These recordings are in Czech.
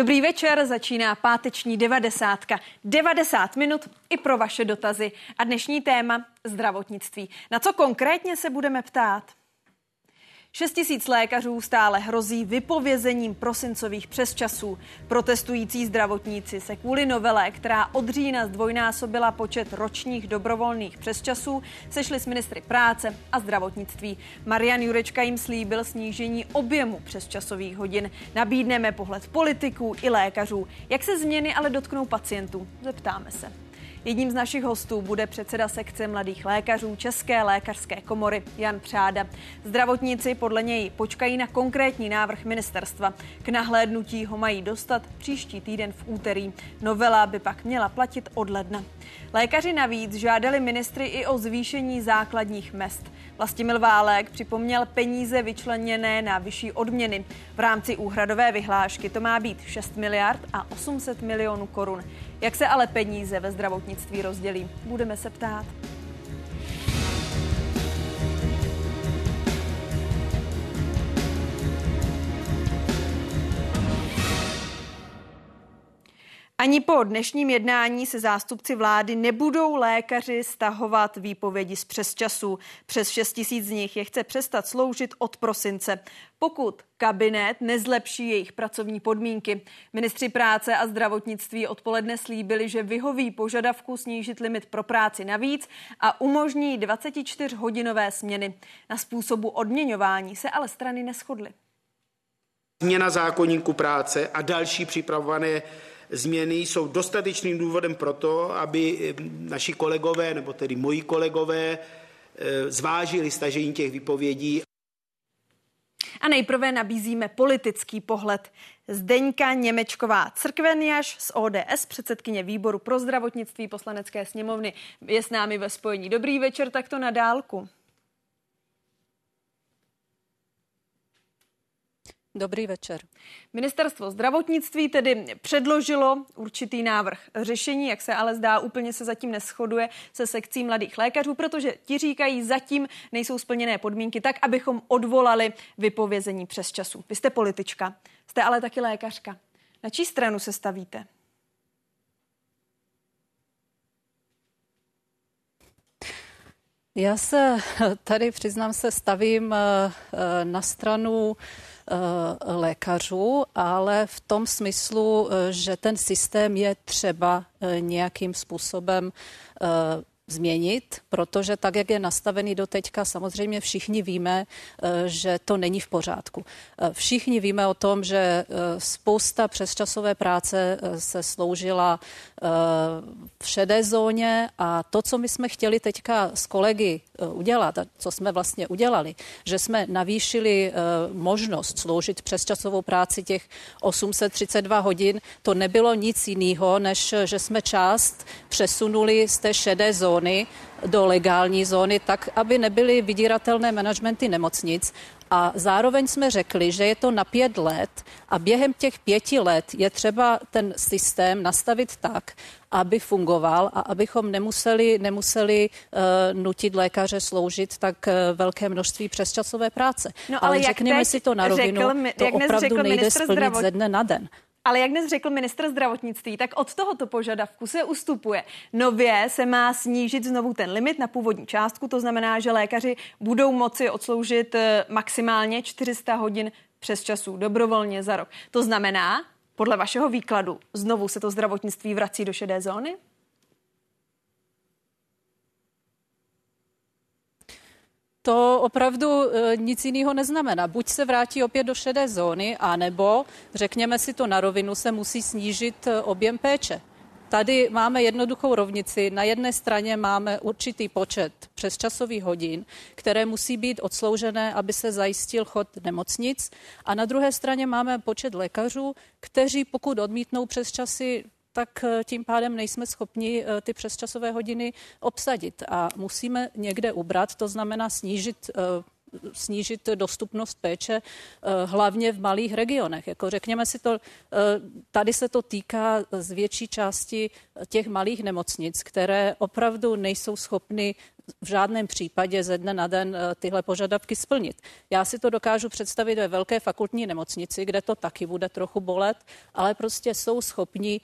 Dobrý večer, začíná páteční devadesátka. 90 minut i pro vaše dotazy. A dnešní téma zdravotnictví. Na co konkrétně se budeme ptát? 6 tisíc lékařů stále hrozí vypovězením prosincových přesčasů. Protestující zdravotníci se kvůli novele, která od října zdvojnásobila počet ročních dobrovolných přesčasů, sešli s ministry práce a zdravotnictví. Marian Jurečka jim slíbil snížení objemu přesčasových hodin. Nabídneme pohled politiků i lékařů. Jak se změny ale dotknou pacientů? Zeptáme se. Jedním z našich hostů bude předseda sekce mladých lékařů České lékařské komory Jan Přáda. Zdravotníci podle něj počkají na konkrétní návrh ministerstva. K nahlédnutí ho mají dostat příští týden v úterý. Novela by pak měla platit od ledna. Lékaři navíc žádali ministry i o zvýšení základních mest. Vlastimil Válek připomněl peníze vyčleněné na vyšší odměny. V rámci úhradové vyhlášky to má být 6 miliard a 800 milionů korun. Jak se ale peníze ve zdravotnictví rozdělí? Budeme se ptát. Ani po dnešním jednání se zástupci vlády nebudou lékaři stahovat výpovědi z přesčasů. Přes 6 tisíc z nich je chce přestat sloužit od prosince, pokud kabinet nezlepší jejich pracovní podmínky. Ministři práce a zdravotnictví odpoledne slíbili, že vyhoví požadavku snížit limit pro práci navíc a umožní 24-hodinové směny. Na způsobu odměňování se ale strany neschodly. Změna zákonníku práce a další připravované změny jsou dostatečným důvodem pro to, aby eh, naši kolegové, nebo tedy moji kolegové, eh, zvážili stažení těch výpovědí. A nejprve nabízíme politický pohled. Zdeňka Němečková Crkveniaš z ODS, předsedkyně výboru pro zdravotnictví poslanecké sněmovny, je s námi ve spojení. Dobrý večer, takto na dálku. Dobrý večer. Ministerstvo zdravotnictví tedy předložilo určitý návrh řešení, jak se ale zdá, úplně se zatím neschoduje se sekcí mladých lékařů, protože ti říkají, zatím nejsou splněné podmínky tak, abychom odvolali vypovězení přes času. Vy jste politička, jste ale taky lékařka. Na čí stranu se stavíte? Já se tady, přiznám se, stavím eh, eh, na stranu Eh, lékařů, ale v tom smyslu, eh, že ten systém je třeba eh, nějakým způsobem změnit, protože tak, jak je nastavený do teďka, samozřejmě všichni víme, eh, že to není v pořádku. Eh, všichni víme o tom, že eh, spousta přesčasové práce se sloužila v šedé zóně a to, co my jsme chtěli teďka s kolegy udělat, a co jsme vlastně udělali, že jsme navýšili možnost sloužit přesčasovou práci těch 832 hodin, to nebylo nic jiného, než že jsme část přesunuli z té šedé zóny zóny do legální zóny, tak aby nebyly vydíratelné managementy nemocnic. A zároveň jsme řekli, že je to na pět let a během těch pěti let je třeba ten systém nastavit tak, aby fungoval a abychom nemuseli, nemuseli uh, nutit lékaře sloužit tak uh, velké množství přesčasové práce. No, ale, ale řekněme si to na rovinu, řekl, to opravdu nejde splnit zdravot... ze dne na den. Ale jak dnes řekl ministr zdravotnictví, tak od tohoto požadavku se ustupuje. Nově se má snížit znovu ten limit na původní částku, to znamená, že lékaři budou moci odsloužit eh, maximálně 400 hodin přes časů dobrovolně za rok. To znamená, podle vašeho výkladu, znovu se to zdravotnictví vrací do šedé zóny? To opravdu e, nic jiného neznamená. Buď se vrátí opět do šedé zóny, anebo, řekněme si to na rovinu, se musí snížit e, objem péče. Tady máme jednoduchou rovnici. Na jedné straně máme určitý počet přesčasových hodin, které musí být odsloužené, aby se zajistil chod nemocnic. A na druhé straně máme počet lékařů, kteří pokud odmítnou přesčasy, tak eh, tím pádem nejsme schopni eh, ty přesčasové hodiny obsadit a musíme někde ubrat, to znamená snížit eh, snížit dostupnost péče hlavně v malých regionech. Jako řekněme si to, tady se to týká z větší části těch malých nemocnic, které opravdu nejsou schopny v žádném případě ze dne na den tyhle požadavky splnit. Já si to dokážu představit ve velké fakultní nemocnici, kde to taky bude trochu bolet, ale prostě jsou schopni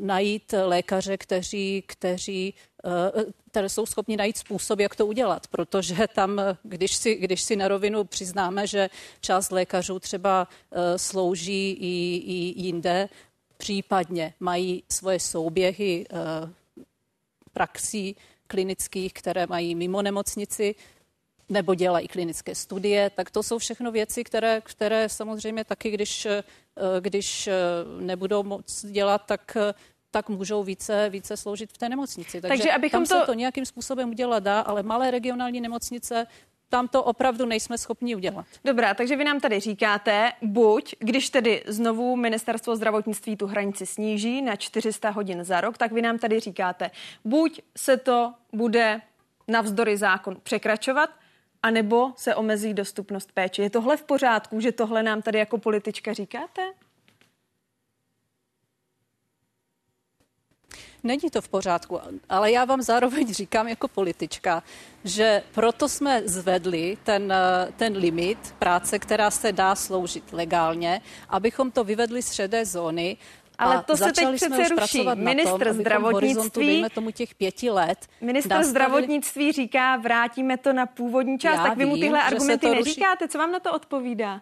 najít lékaře, kteří, kteří eh, které jsou schopni najít způsob, jak to udělat, protože tam, když si, když si na rovinu přiznáme, že část lékařů třeba eh, slouží i, i jinde, případně mají svoje souběhy praxí klinických, které mají mimo nemocnici, nebo dělají klinické studie, tak to jsou všechno věci, které, které samozřejmě taky, když, eh, když eh, nebudou moc dělat, tak eh, tak můžou více, více sloužit v té nemocnici. Takže, Takže abychom tam to... se to nějakým způsobem udělat dá, ale malé regionální nemocnice tam to opravdu nejsme schopni udělat. Dobrá, takže vy nám tady říkáte, buď, když tedy znovu ministerstvo zdravotnictví tu hranici sníží na 400 hodin za rok, tak vy nám tady říkáte, buď se to bude navzdory zákon překračovat, anebo se omezí dostupnost péče. Je tohle v pořádku, že tohle nám tady jako politička říkáte? Není to v pořádku, ale já vám zároveň říkám jako politička, že proto jsme zvedli ten, ten limit práce, která se dá sloužit legálně, abychom to vyvedli z šedé zóny ale to se teď přece ruší. Ministr tom, zdravotnictví, tomu těch pěti let, ministr nastavili... zdravotnictví říká, vrátíme to na původní čas, Já tak vy vím, mu tyhle argumenty neříkáte. Co vám na to odpovídá?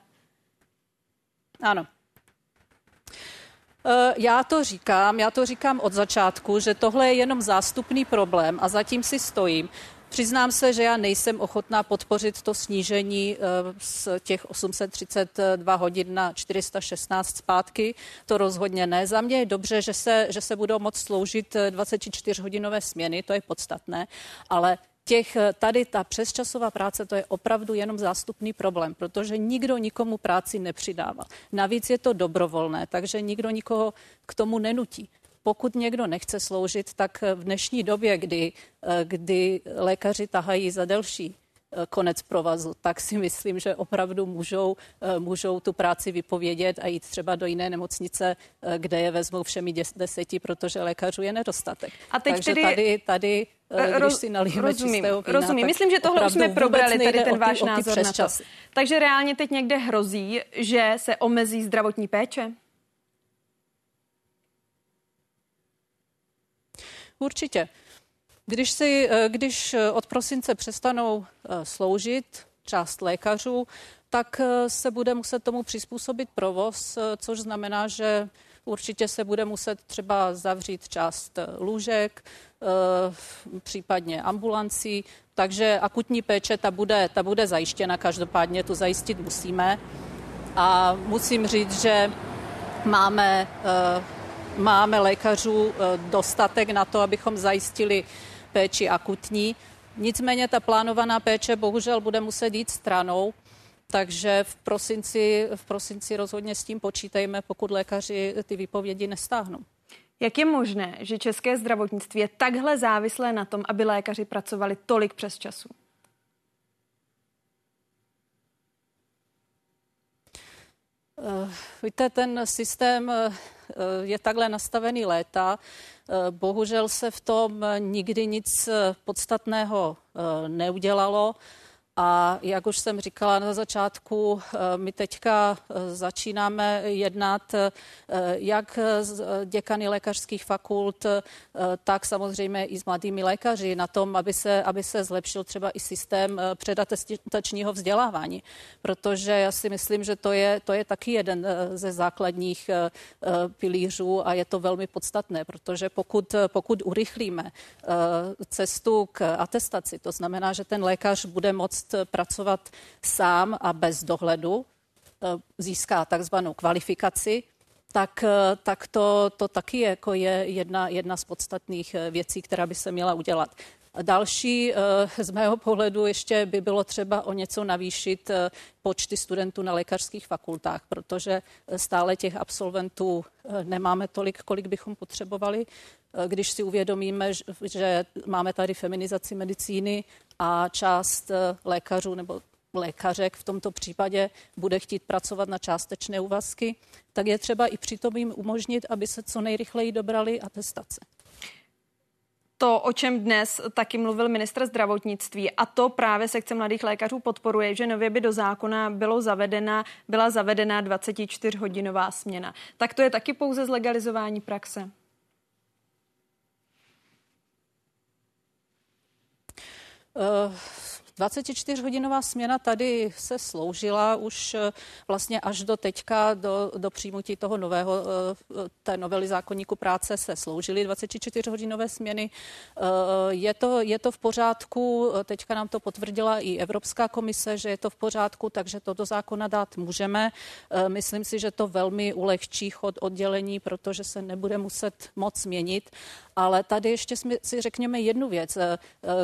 Ano. Eh, já to říkám, já to říkám od začátku, že tohle je jenom zástupný problém a zatím si stojím. Přiznám se, že já nejsem ochotná podpořit to snížení eh, z těch 832 hodin na 416 zpátky. To rozhodně ne. Za mě je dobře, že se, že se budou moct sloužit 24-hodinové směny, to je podstatné, ale těch, eh, tady ta přesčasová práce, to je opravdu jenom zástupný problém, protože nikdo nikomu práci nepřidává. Navíc je to dobrovolné, takže nikdo nikoho k tomu nenutí pokud někdo nechce sloužit, tak v dnešní době, kdy, eh, kdy lékaři tahají za delší eh, konec provazu, tak si myslím, že opravdu můžou, eh, můžou tu práci vypovědět a jít třeba do jiné nemocnice, kde je vezmou všemi deseti, protože lékařů je nedostatek. A teď Takže tedy... tady, tady když si nalijeme rozumím, čistého vína, rozumím. Myslím, že tohle už jsme probrali, tady ten váš ty, názor na to. Takže reálně teď někde hrozí, že se omezí zdravotní péče? Určitě. Když, si, eh, když eh, od prosince přestanou eh, sloužit část lékařů, tak se bude muset tomu přizpůsobit provoz, což znamená, že určitě se bude muset třeba zavřít část lůžek, případně ambulancí, takže akutní péče ta bude, ta bude zajištěna, každopádně tu zajistit musíme. A musím říct, že máme máme lékařů eh, dostatek na to, abychom zajistili péči akutní. Nicméně ta plánovaná péče bohužel bude muset jít stranou, takže v prosinci, v prosinci rozhodně s tím počítejme, pokud lékaři ty výpovědi nestáhnou. Jak je možné, že české zdravotnictví je takhle závislé na tom, aby lékaři pracovali tolik přes času? Uh, víte, ten systém uh, je takhle nastavený léta. Uh, bohužel se v tom nikdy nic podstatného neudělalo. A jak už jsem říkala na začátku, eh, my teďka eh, začínáme jednat eh, jak s děkany lékařských fakult, tak samozřejmě i s mladými lékaři na tom, aby se, aby se zlepšil třeba i systém předatestačního vzdělávání. Protože já si myslím, že to je, to je taky jeden ze základních pilířů a je to velmi podstatné, protože pokud, pokud urychlíme cestu k atestaci, to znamená, že ten lékař bude moct moct pracovat sám a bez dohledu, eh, získá takzvanou kvalifikaci, tak, eh, tak to, to taky jako je jedna, jedna z podstatných eh, věcí, která by se měla udělat. Další z mého pohledu ještě by bylo třeba o něco navýšit počty studentů na lékařských fakultách, protože stále těch absolventů nemáme tolik, kolik bychom potřebovali. Když si uvědomíme, že máme tady feminizaci medicíny a část eh, lékařů nebo lékařek v tomto případě bude chtít pracovat na částečné úvazky, tak je třeba i přitom jim umožnit, aby se co nejrychleji dobrali atestace to, o čem dnes taky mluvil ministr zdravotnictví a to právě sekce mladých lékařů podporuje, že nově by do zákona bylo zavedena, byla zavedena 24-hodinová směna. Tak to je taky pouze zlegalizování praxe? Uh 24-hodinová směna tady se sloužila už eh, vlastně až do teďka, do, do přijmutí toho nového, eh, té novely zákonníku práce se sloužily 24-hodinové směny. Eh, je to, je to v pořádku, teďka nám to potvrdila i Evropská komise, že je to v pořádku, takže to do zákona dát můžeme. Myslím si, že to velmi ulehčí chod oddělení, protože se nebude muset moc měnit. Ale tady ještě si řekněme jednu věc.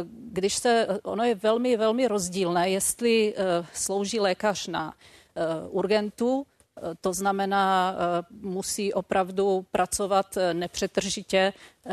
Když se, ono je velmi, velmi rozdílné, jestli eh, slouží lékař na eh, urgentu, eh, to znamená, musí opravdu pracovat nepřetržitě,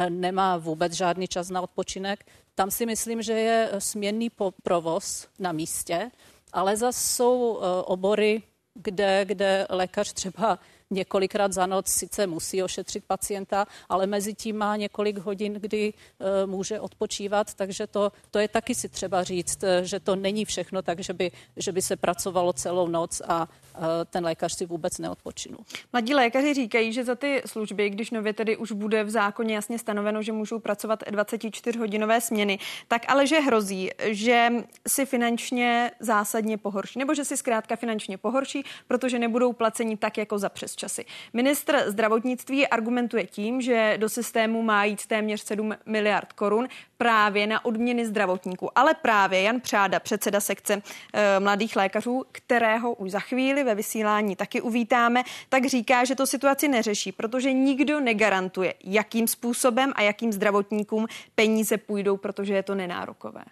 nemá vůbec žádný čas na odpočinek. Tam si myslím, že je směnný provoz na místě, ale zase jsou obory, kde, kde lékař třeba několikrát za noc sice musí ošetřit pacienta, ale mezi tím má několik hodin, kdy e, může odpočívat, takže to, to je taky si třeba říct, e, že to není všechno tak, že by, že by se pracovalo celou noc a e, ten lékař si vůbec neodpočinul. Mladí lékaři říkají, že za ty služby, když nově tedy už bude v zákoně jasně stanoveno, že můžou pracovat 24-hodinové směny, tak ale že hrozí, že si finančně zásadně pohorší, nebo že si zkrátka finančně pohorší, protože nebudou placeni tak jako za přes časy. Ministr zdravotnictví argumentuje tím, že do systému má jít téměř 7 miliard korun právě na odměny zdravotníků. Ale právě Jan Přáda, předseda sekce e, mladých lékařů, kterého už za chvíli ve vysílání taky uvítáme, tak říká, že to situaci neřeší, protože nikdo negarantuje, jakým způsobem a jakým zdravotníkům peníze půjdou, protože je to nenárokové.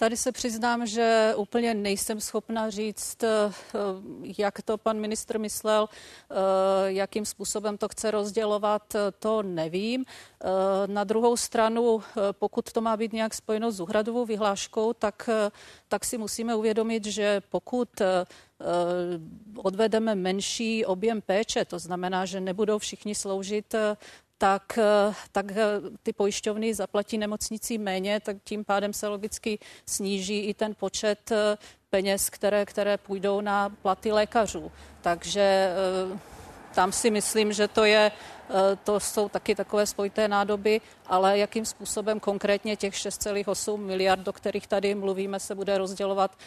Tady se přiznám, že úplně nejsem schopna říct, eh, jak to pan ministr myslel, eh, jakým způsobem to chce rozdělovat, to nevím. Eh, na druhou stranu, pokud to má být nějak spojeno s uhradovou vyhláškou, tak, tak si musíme uvědomit, že pokud odvedeme menší objem péče, to znamená, že nebudou všichni sloužit tak, eh, tak eh, ty pojišťovny zaplatí nemocnicí méně, tak tím pádem se logicky sníží i ten počet eh, peněz, které, které půjdou na platy lékařů. Takže tam si myslím, že to je, to jsou taky takové spojité nádoby, ale jakým způsobem konkrétně těch 6,8 miliard, do kterých tady mluvíme, se bude rozdělovat,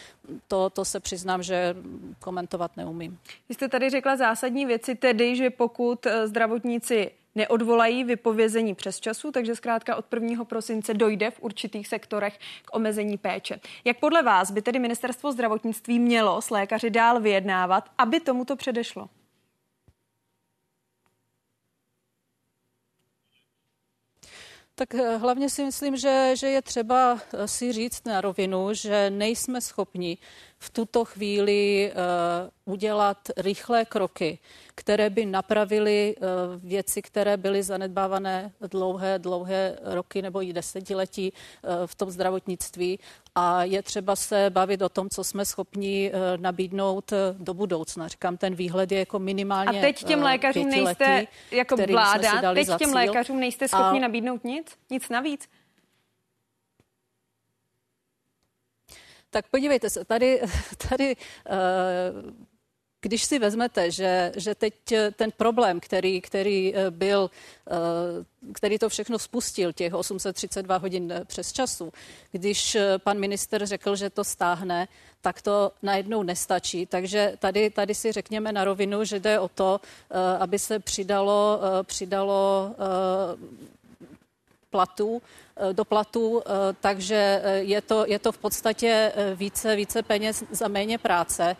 to, to se přiznám, že komentovat neumím. Vy jste tady řekla zásadní věci, tedy, že pokud zdravotníci neodvolají vypovězení přes času, takže zkrátka od 1. prosince dojde v určitých sektorech k omezení péče. Jak podle vás by tedy ministerstvo zdravotnictví mělo s lékaři dál vyjednávat, aby tomuto předešlo? Tak eh, hlavně si myslím, že, že je třeba eh, si říct na rovinu, že nejsme schopni v tuto chvíli uh, udělat rychlé kroky, které by napravily uh, věci, které byly zanedbávané dlouhé, dlouhé roky nebo i desetiletí uh, v tom zdravotnictví. A je třeba se bavit o tom, co jsme schopni nabídnout do budoucna. Říkám, ten výhled je jako minimálně A teď těm lékařům nejste, jako vláda, teď těm lékařům nejste schopni a... nabídnout nic? Nic navíc? Tak podívejte se, tady, tady eh, když si vezmete, že, že teď ten problém, který, který eh, byl, eh, který to všechno spustil, těch 832 hodin přes času, když pan minister řekl, že to stáhne, tak to najednou nestačí. Takže tady, tady si řekněme na rovinu, že jde o to, aby se přidalo, přidalo platů, eh, do platů, eh, takže eh, je to, je to v podstatě více, více peněz za méně práce.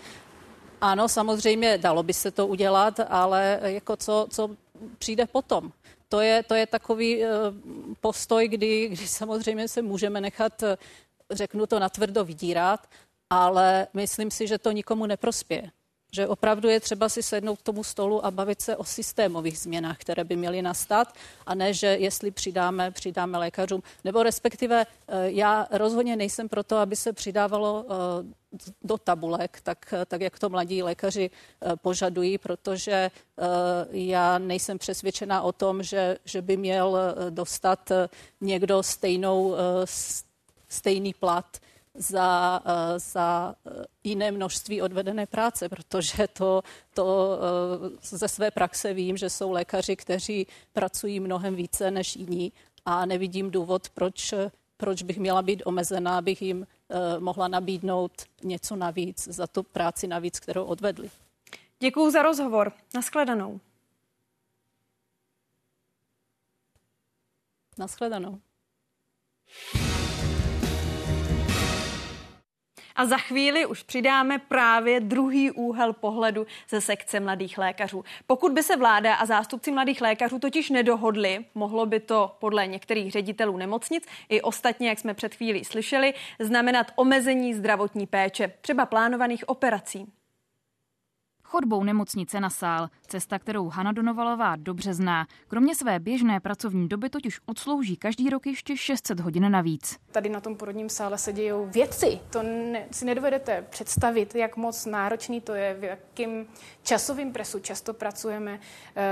Ano, samozřejmě dalo by se to udělat, ale jako co, co přijde potom? To je, to je takový postoj, kdy, kdy samozřejmě se můžeme nechat, řeknu to natvrdo, vydírat, ale myslím si, že to nikomu neprospěje že opravdu je třeba si sednout k tomu stolu a bavit se o systémových změnách, které by měly nastat, a ne, že jestli přidáme, přidáme lékařům, nebo respektive eh, já rozhodně nejsem proto, aby se přidávalo eh, do tabulek, tak, tak jak to mladí lékaři eh, požadují, protože já nejsem přesvědčená o tom, že, že by měl dostat někdo stejnou, stejný plat za, eh, za eh, jiné množství odvedené práce, protože to, to eh, ze své praxe vím, že jsou lékaři, kteří pracují mnohem více než jiní a nevidím důvod, proč, proč bych měla být omezená, abych jim mohla nabídnout něco navíc za tu práci navíc, kterou odvedli. Děkuji za rozhovor. Naschledanou. Naschledanou. A za chvíli už přidáme právě druhý úhel pohledu ze sekce mladých lékařů. Pokud by se vláda a zástupci mladých lékařů totiž nedohodli, mohlo by to podle některých ředitelů nemocnic i ostatně, jak jsme před chvílí slyšeli, znamenat omezení zdravotní péče, třeba plánovaných operací chodbou nemocnice na sál. Cesta, kterou Hana Donovalová dobře zná. Kromě své běžné pracovní doby totiž odslouží každý rok ještě 600 hodin navíc. Tady na tom porodním sále se dějou věci. To ne, si nedovedete představit, jak moc náročný to je, v jakým časovým presu často pracujeme, eh,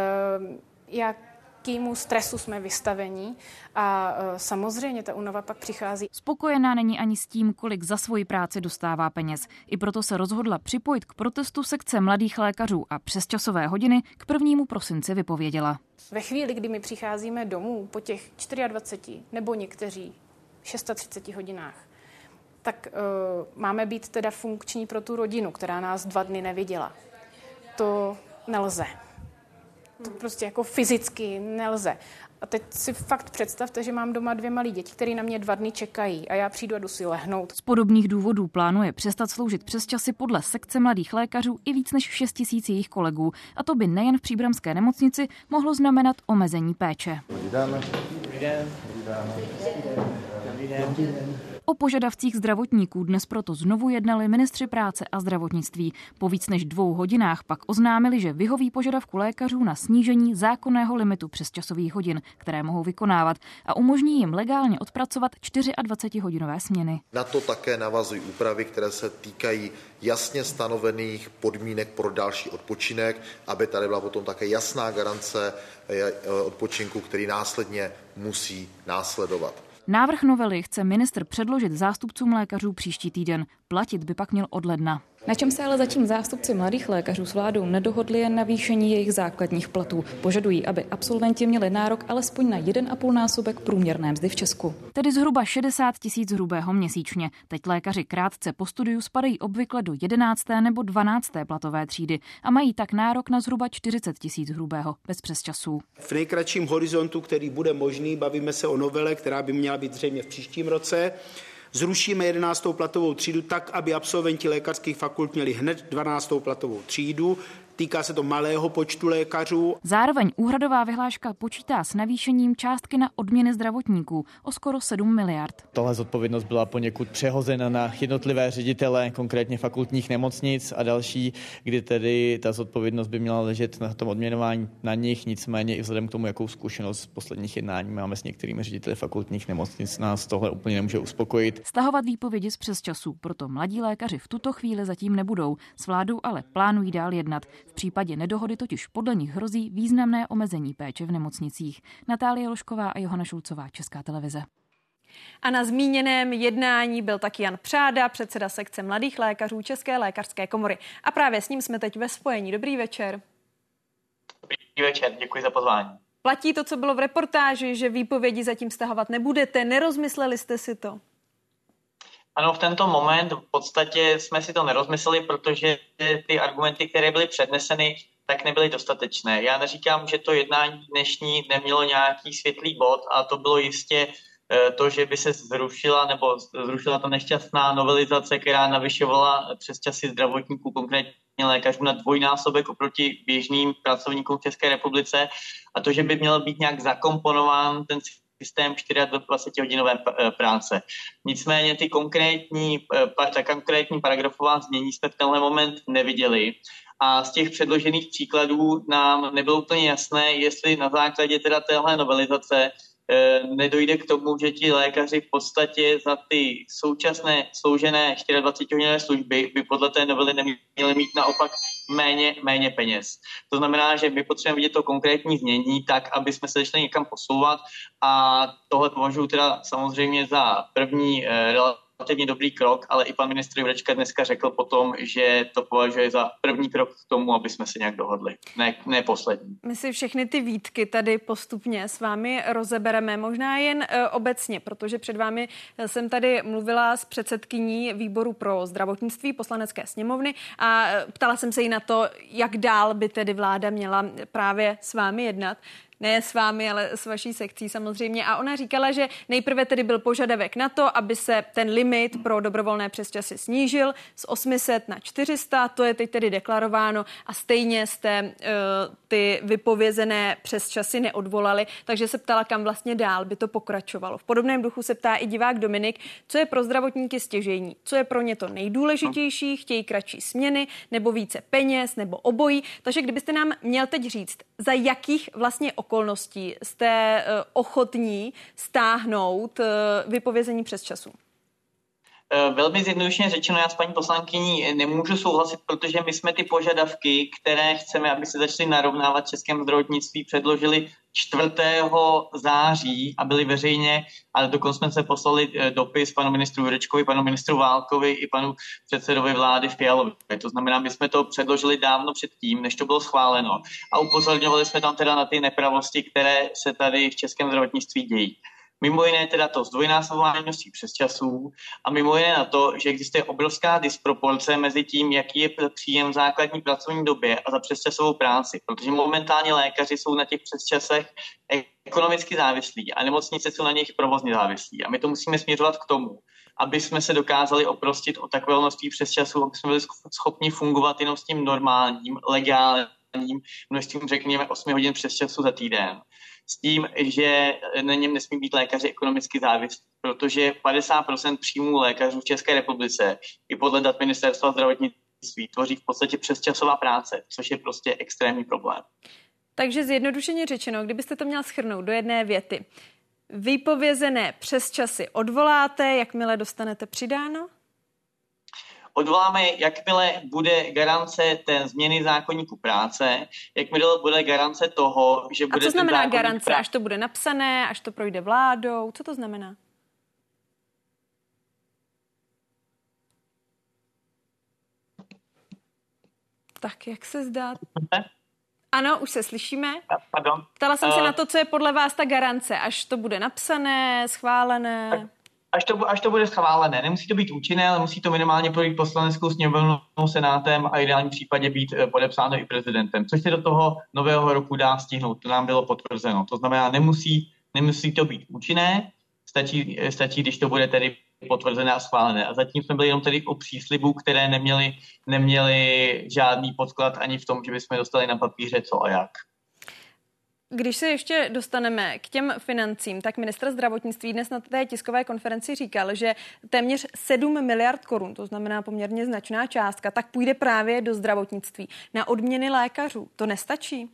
jak jakýmu stresu jsme vystavení a e, samozřejmě ta únava pak přichází. Spokojená není ani s tím, kolik za svoji práci dostává peněz. I proto se rozhodla připojit k protestu sekce mladých lékařů a přes časové hodiny k prvnímu prosinci vypověděla. Ve chvíli, kdy my přicházíme domů po těch 24 nebo někteří 630 hodinách, tak uh, máme být teda funkční pro tu rodinu, která nás dva dny neviděla. To nelze. To prostě jako fyzicky nelze. A teď si fakt představte, že mám doma dvě malé děti, které na mě dva dny čekají a já přijdu a jdu si lehnout. Z podobných důvodů plánuje přestat sloužit přes časy podle sekce mladých lékařů i víc než 6 tisíc jejich kolegů. A to by nejen v příbramské nemocnici mohlo znamenat omezení péče. Dobrý den. Dobrý den. Dobrý den. Dobrý den. O požadavcích zdravotníků dnes proto znovu jednali ministři práce a zdravotnictví. Po víc než dvou hodinách pak oznámili, že vyhoví požadavku lékařů na snížení zákonného limitu přes časových hodin, které mohou vykonávat a umožní jim legálně odpracovat 24-hodinové směny. Na to také navazují úpravy, které se týkají jasně stanovených podmínek pro další odpočinek, aby tady byla potom také jasná garance eh, odpočinku, který následně musí následovat. Návrh novely chce ministr předložit zástupcům lékařů příští týden. Platit by pak měl od ledna. Na čem se ale zatím zástupci mladých lékařů s vládou nedohodli jen navýšení jejich základních platů. Požadují, aby absolventi měli nárok alespoň na 1,5 násobek průměrné mzdy v Česku. Tedy zhruba 60 tisíc hrubého měsíčně. Teď lékaři krátce po studiu spadají obvykle do 11. nebo 12. platové třídy a mají tak nárok na zhruba 40 tisíc hrubého bez přesčasů. V nejkratším horizontu, který bude možný, bavíme se o novele, která by měla být zřejmě v příštím roce Zrušíme 11. platovou třídu tak, aby absolventi lékařských fakult měli hned 12. platovou třídu. Týká se to malého počtu lékařů. Zároveň úhradová vyhláška počítá s navýšením částky na odměny zdravotníků o skoro 7 miliard. Tohle zodpovědnost byla poněkud přehozena na jednotlivé ředitele, konkrétně fakultních nemocnic a další, kdy tedy ta zodpovědnost by měla ležet na tom odměnování na nich, nicméně i vzhledem k tomu, jakou zkušenost z posledních jednání máme s některými řediteli fakultních nemocnic, nás tohle úplně nemůže uspokojit. Stahovat výpovědi z přes času, proto mladí lékaři v tuto chvíli zatím nebudou. S vládou ale plánují dál jednat. V případě nedohody totiž podle nich hrozí významné omezení péče v nemocnicích. Natálie Lošková a Johana Šulcová, Česká televize. A na zmíněném jednání byl taky Jan Přáda, předseda sekce mladých lékařů České lékařské komory. A právě s ním jsme teď ve spojení. Dobrý večer. Dobrý večer, děkuji za pozvání. Platí to, co bylo v reportáži, že výpovědi zatím stahovat nebudete. Nerozmysleli jste si to? Ano, v tento moment v podstatě jsme si to nerozmysleli, protože ty argumenty, které byly předneseny, tak nebyly dostatečné. Já neříkám, že to jednání dnešní nemělo nějaký světlý bod a to bylo jistě eh, to, že by se zrušila nebo zrušila ta nešťastná novelizace, která navyšovala přes časy zdravotníků, konkrétně lékařů na dvojnásobek oproti běžným pracovníkům v České republice a to, že by měl být nějak zakomponován ten systém 24-hodinové práce. Nicméně ty konkrétní, ta konkrétní paragrafová změní jsme v tenhle moment neviděli a z těch předložených příkladů nám nebylo úplně jasné, jestli na základě teda téhle novelizace eh, nedojde k tomu, že ti lékaři v podstatě za ty současné sloužené 24-hodinové služby by podle té novely neměli mít naopak méně, méně peněz. To znamená, že my potřebujeme vidět to konkrétní změní tak, aby jsme se začali někam posouvat a tohle považuji teda samozřejmě za první eh, relativně dobrý krok, ale i pan ministr Jurečka dneska řekl potom, že to považuje za první krok k tomu, aby jsme se nějak dohodli. Ne, ne poslední. My si všechny ty výtky tady postupně s vámi rozebereme, možná jen uh, obecně, protože před vámi e, jsem tady mluvila s předsedkyní výboru pro zdravotnictví poslanecké sněmovny a e, ptala jsem se jí na to, jak dál by tedy vláda měla právě s vámi jednat ne s vámi, ale s vaší sekcí samozřejmě. A ona říkala, že nejprve tedy byl požadavek na to, aby se ten limit pro dobrovolné přesčasy snížil z 800 na 400, to je teď tedy deklarováno a stejně jste uh, ty vypovězené přesčasy neodvolali, takže se ptala, kam vlastně dál by to pokračovalo. V podobném duchu se ptá i divák Dominik, co je pro zdravotníky stěžení, co je pro ně to nejdůležitější, chtějí kratší směny nebo více peněz nebo obojí. Takže kdybyste nám měl teď říct, za jakých vlastně okolností okolností jste eh, ochotní stáhnout eh, vypovězení přes času? Eh, velmi zjednodušeně řečeno, já s paní poslankyní nemůžu souhlasit, protože my jsme ty požadavky, které chceme, aby se začaly narovnávat českém zdravotnictví, předložili 4. září a byly veřejně, ale dokonce jsme se poslali dopis panu ministru Jurečkovi, panu ministru Válkovi i panu předsedovi vlády v Fialovi. To znamená, my jsme to předložili dávno předtím, než to bylo schváleno a upozorňovali jsme tam teda na ty nepravosti, které se tady v českém zdravotnictví dějí. Mimo jiné teda to zdvojnásobování množství přesčasů a mimo jiné na to, že existuje obrovská disproporce mezi tím, jaký je příjem v základní pracovní době a za přesčasovou práci, protože momentálně lékaři jsou na těch přesčasech ekonomicky závislí a nemocnice jsou na nich provozně závislí. A my to musíme směřovat k tomu, aby jsme se dokázali oprostit o takové množství přesčasů, aby jsme byli schopni fungovat jenom s tím normálním, legálním množstvím, řekněme, 8 hodin přesčasů za týden s tím, že na něm nesmí být lékaři ekonomicky závislí, protože 50% příjmů lékařů v České republice i podle dat ministerstva zdravotnictví tvoří v podstatě přesčasová práce, což je prostě extrémní problém. Takže zjednodušeně řečeno, kdybyste to měl schrnout do jedné věty, vypovězené přes časy odvoláte, jakmile dostanete přidáno? Odvoláme, jakmile bude garance té změny zákonníku práce, jakmile bude garance toho, že bude... A co znamená garance, práce... až to bude napsané, až to projde vládou? Co to znamená? Tak, jak se zdá? Ano, už se slyšíme. Pardon. Ptala jsem uh, se na to, co je podle vás ta garance, až to bude napsané, schválené. Tak až to, až to bude schválené. Nemusí to být účinné, ale musí to minimálně projít poslaneckou sněmovnou, senátem a ideálním případě být eh, podepsáno i prezidentem, což se do toho nového roku dá stihnout. To nám bylo potvrzeno. To znamená, nemusí, nemusí to být účinné, stačí, eh, stačí, když to bude tedy potvrzené a schválené. A zatím jsme byli jenom tedy o příslibu, které neměli, neměli žádný podklad ani v tom, že bychom dostali na papíře co a jak. Když se ještě dostaneme k těm financím, tak ministr zdravotnictví dnes na té tiskové konferenci říkal, že téměř 7 miliard korun, to znamená poměrně značná částka, tak půjde právě do zdravotnictví na odměny lékařů. To nestačí?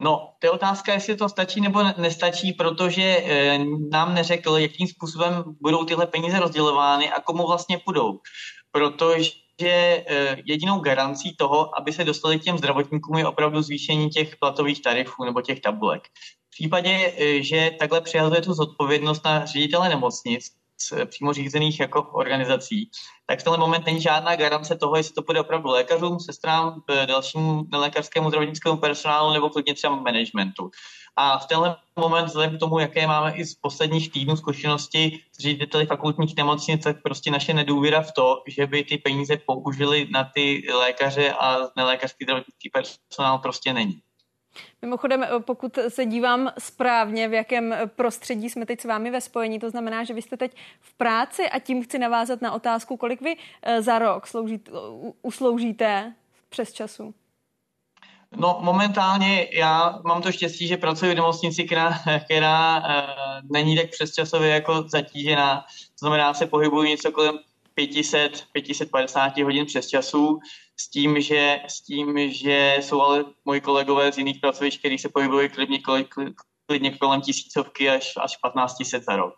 No, to je otázka, jestli to stačí nebo nestačí, protože e, nám neřekl, jakým způsobem budou tyhle peníze rozdělovány a komu vlastně půjdou. Protože že eh, jedinou garancí toho, aby se dostali k těm zdravotníkům, je opravdu zvýšení těch platových tarifů nebo těch tabulek. V případě, eh, že takhle přihazuje tu zodpovědnost na ředitele nemocnic, přímo řízených jako organizací, tak v tenhle moment není žádná garance toho, jestli to bude opravdu lékařům, sestrám, dalšímu nelékařskému zdravotnickému personálu nebo klidně třeba managementu. A v tenhle moment, vzhledem k tomu, jaké máme i z posledních týdnů zkušenosti s řediteli fakultních nemocnic, tak prostě naše nedůvěra v to, že by ty peníze použili na ty lékaře a nelékařský zdravotnický personál prostě není. Mimochodem, pokud se dívám správně, v jakém prostředí jsme teď s vámi ve spojení, to znamená, že vy jste teď v práci a tím chci navázat na otázku, kolik vy eh, za rok sloužíte, usloužíte přes času? No momentálně já mám to štěstí, že pracuji v nemocnici, která, která uh, není tak přesčasově jako zatížená. To znamená, se pohybuju něco kolem 500, 550 hodin přes časů s tím, že, s tím, že jsou ale moji kolegové z jiných pracovišť, kteří se pohybují klidně, klidně kolem tisícovky až, až 15 tisíc za rok.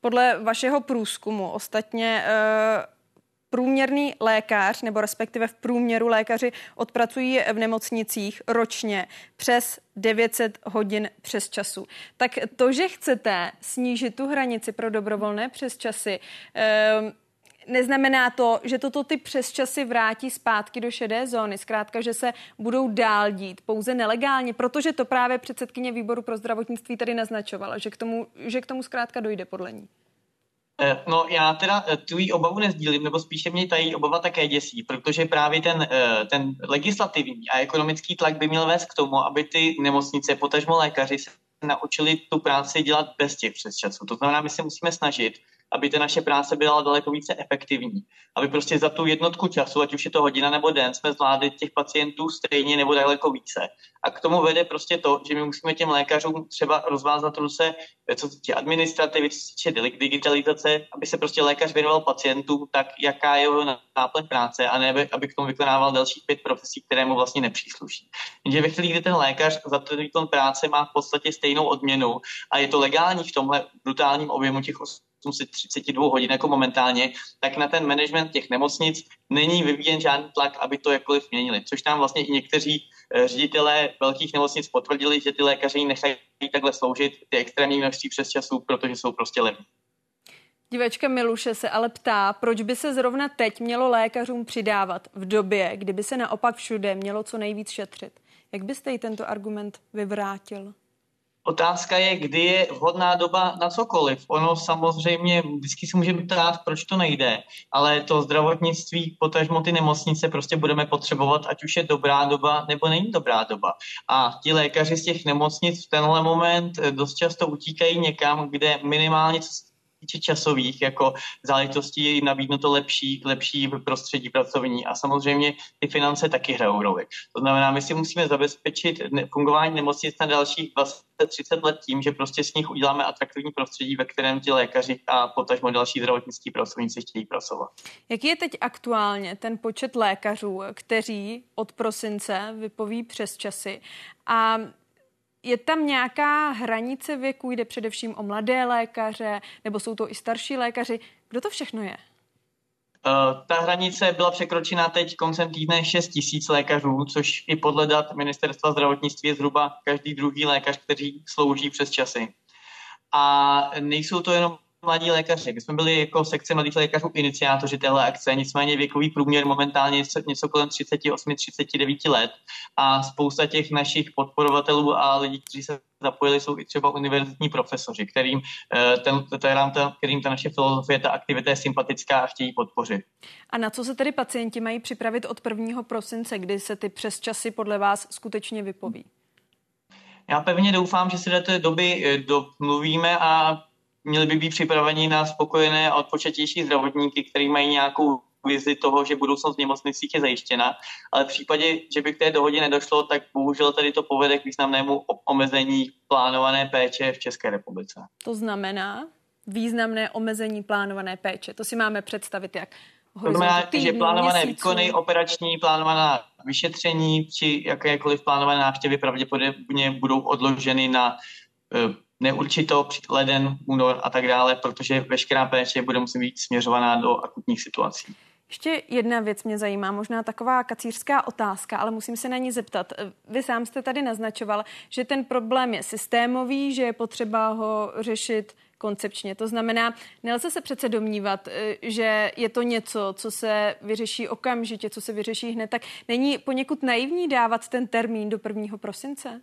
Podle vašeho průzkumu ostatně uh průměrný lékař, nebo respektive v průměru lékaři odpracují v nemocnicích ročně přes 900 hodin přes času. Tak to, že chcete snížit tu hranici pro dobrovolné přes časy, eh, neznamená to, že toto ty přesčasy vrátí zpátky do šedé zóny. Zkrátka, že se budou dál dít pouze nelegálně, protože to právě předsedkyně výboru pro zdravotnictví tady naznačovala, že k tomu, že k tomu zkrátka dojde podle ní. Eh, no já teda eh, tu obavu nezdílím, nebo spíše mě ta obava také děsí, protože právě ten, eh, ten legislativní a ekonomický tlak by měl vést k tomu, aby ty nemocnice, potažmo lékaři se naučili tu práci dělat bez těch přesčasů. To znamená, my se musíme snažit, aby ta naše práce byla daleko více efektivní. Aby prostě za tu jednotku času, ať už je to hodina nebo den, jsme zvládli těch pacientů stejně nebo daleko více. A k tomu vede prostě to, že my musíme těm lékařům třeba rozvázat ruce, co se týče administrativy, co se týče digitalizace, aby se prostě lékař věnoval pacientům tak, jaká je jeho náplň práce a ne, aby k tomu vykonával dalších pět profesí, které mu vlastně nepřísluší. Jenže ve chvíli, kdy ten lékař za ten výkon práce má v podstatě stejnou odměnu a je to legální v tomhle brutálním objemu těch 832 hodin jako momentálně, tak na ten management těch nemocnic není vyvíjen žádný tlak, aby to jakkoliv měnili. Což tam vlastně i někteří eh, ředitelé velkých nemocnic potvrdili, že ty lékaři nechají takhle sloužit ty extrémní množství přes časů, protože jsou prostě levní. Divečka Miluše se ale ptá, proč by se zrovna teď mělo lékařům přidávat v době, kdyby se naopak všude mělo co nejvíc šetřit. Jak byste jí tento argument vyvrátil? Otázka je, kdy je vhodná doba na cokoliv. Ono samozřejmě, vždycky si můžeme ptát, proč to nejde, ale to zdravotnictví, potažmo ty nemocnice prostě budeme potřebovat, ať už je dobrá doba nebo není dobrá doba. A ti lékaři z těch nemocnic v tenhle moment dost často utíkají někam, kde minimálně co týče časových jako záležitostí je nabídnuto lepší, lepší prostředí pracovní a samozřejmě ty finance taky hrajou roli. To znamená, my si musíme zabezpečit fungování nemocnic na dalších 20-30 let tím, že prostě s nich uděláme atraktivní prostředí, ve kterém ti lékaři a potažmo další zdravotnický pracovníci chtějí pracovat. Jaký je teď aktuálně ten počet lékařů, kteří od prosince vypoví přes časy a je tam nějaká hranice věku, jde především o mladé lékaře, nebo jsou to i starší lékaři? Kdo to všechno je? Uh, ta hranice byla překročena teď koncem týdne 6 tisíc lékařů, což i podle dat ministerstva zdravotnictví je zhruba každý druhý lékař, který slouží přes časy. A nejsou to jenom mladí lékaři. My jsme byli jako sekce mladých lékařů iniciátoři téhle akce, nicméně věkový průměr momentálně je něco kolem 38-39 let a spousta těch našich podporovatelů a lidí, kteří se zapojili, jsou i třeba univerzitní profesoři, kterým, eh, ten, ten, kterým ta naše filozofie, ta aktivita je sympatická a chtějí podpořit. A na co se tedy pacienti mají připravit od 1. prosince, kdy se ty přesčasy podle vás skutečně vypoví? Já pevně doufám, že se do té doby eh, domluvíme a měli by být připraveni na spokojené a odpočatější zdravotníky, kteří mají nějakou vizi toho, že budoucnost v nemocnicích je zajištěna, ale v případě, že by k té dohodě nedošlo, tak bohužel tady to povede k významnému omezení plánované péče v České republice. To znamená významné omezení plánované péče. To si máme představit jak to znamená, že plánované měsíců. výkony, operační, plánovaná vyšetření či jakékoliv plánované návštěvy pravděpodobně budou odloženy na eh, neurčito, leden, únor a tak dále, protože veškerá péče bude muset být směřovaná do akutních situací. Ještě jedna věc mě zajímá, možná taková kacířská otázka, ale musím se na ní zeptat. Vy sám jste tady naznačoval, že ten problém je systémový, že je potřeba ho řešit koncepčně. To znamená, nelze se přece domnívat, eh, že je to něco, co se vyřeší okamžitě, co se vyřeší hned. Tak není poněkud naivní dávat ten termín do 1. prosince?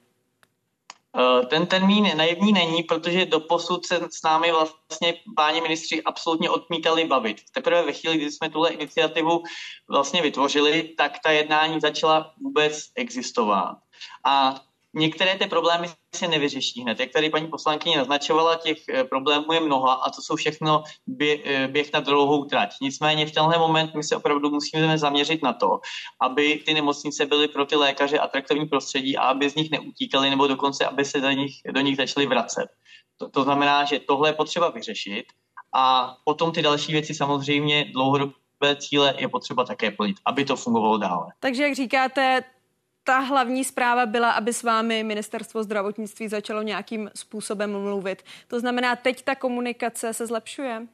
Eh, ten termín naivní není, protože do posud se s námi vlastně páni ministři absolutně odmítali bavit. Teprve ve chvíli, kdy jsme tuhle iniciativu vlastně vytvořili, tak ta jednání začala vůbec existovat. A některé ty problémy se nevyřeší hned. Jak tady paní poslankyně naznačovala, těch eh, problémů je mnoha a to jsou všechno eh, běh na dlouhou trať. Nicméně v tenhle moment my se opravdu musíme zaměřit na to, aby ty nemocnice byly pro ty lékaře atraktivní prostředí a aby z nich neutíkali nebo dokonce, aby se do nich, do nich začali vracet. To, to znamená, že tohle je potřeba vyřešit a potom ty další věci samozřejmě dlouhodobé cíle je potřeba také plnit, aby to fungovalo dále. Takže jak říkáte, ta hlavní zpráva byla, aby s vámi ministerstvo zdravotnictví začalo nějakým způsobem mluvit. To znamená, teď ta komunikace se zlepšuje?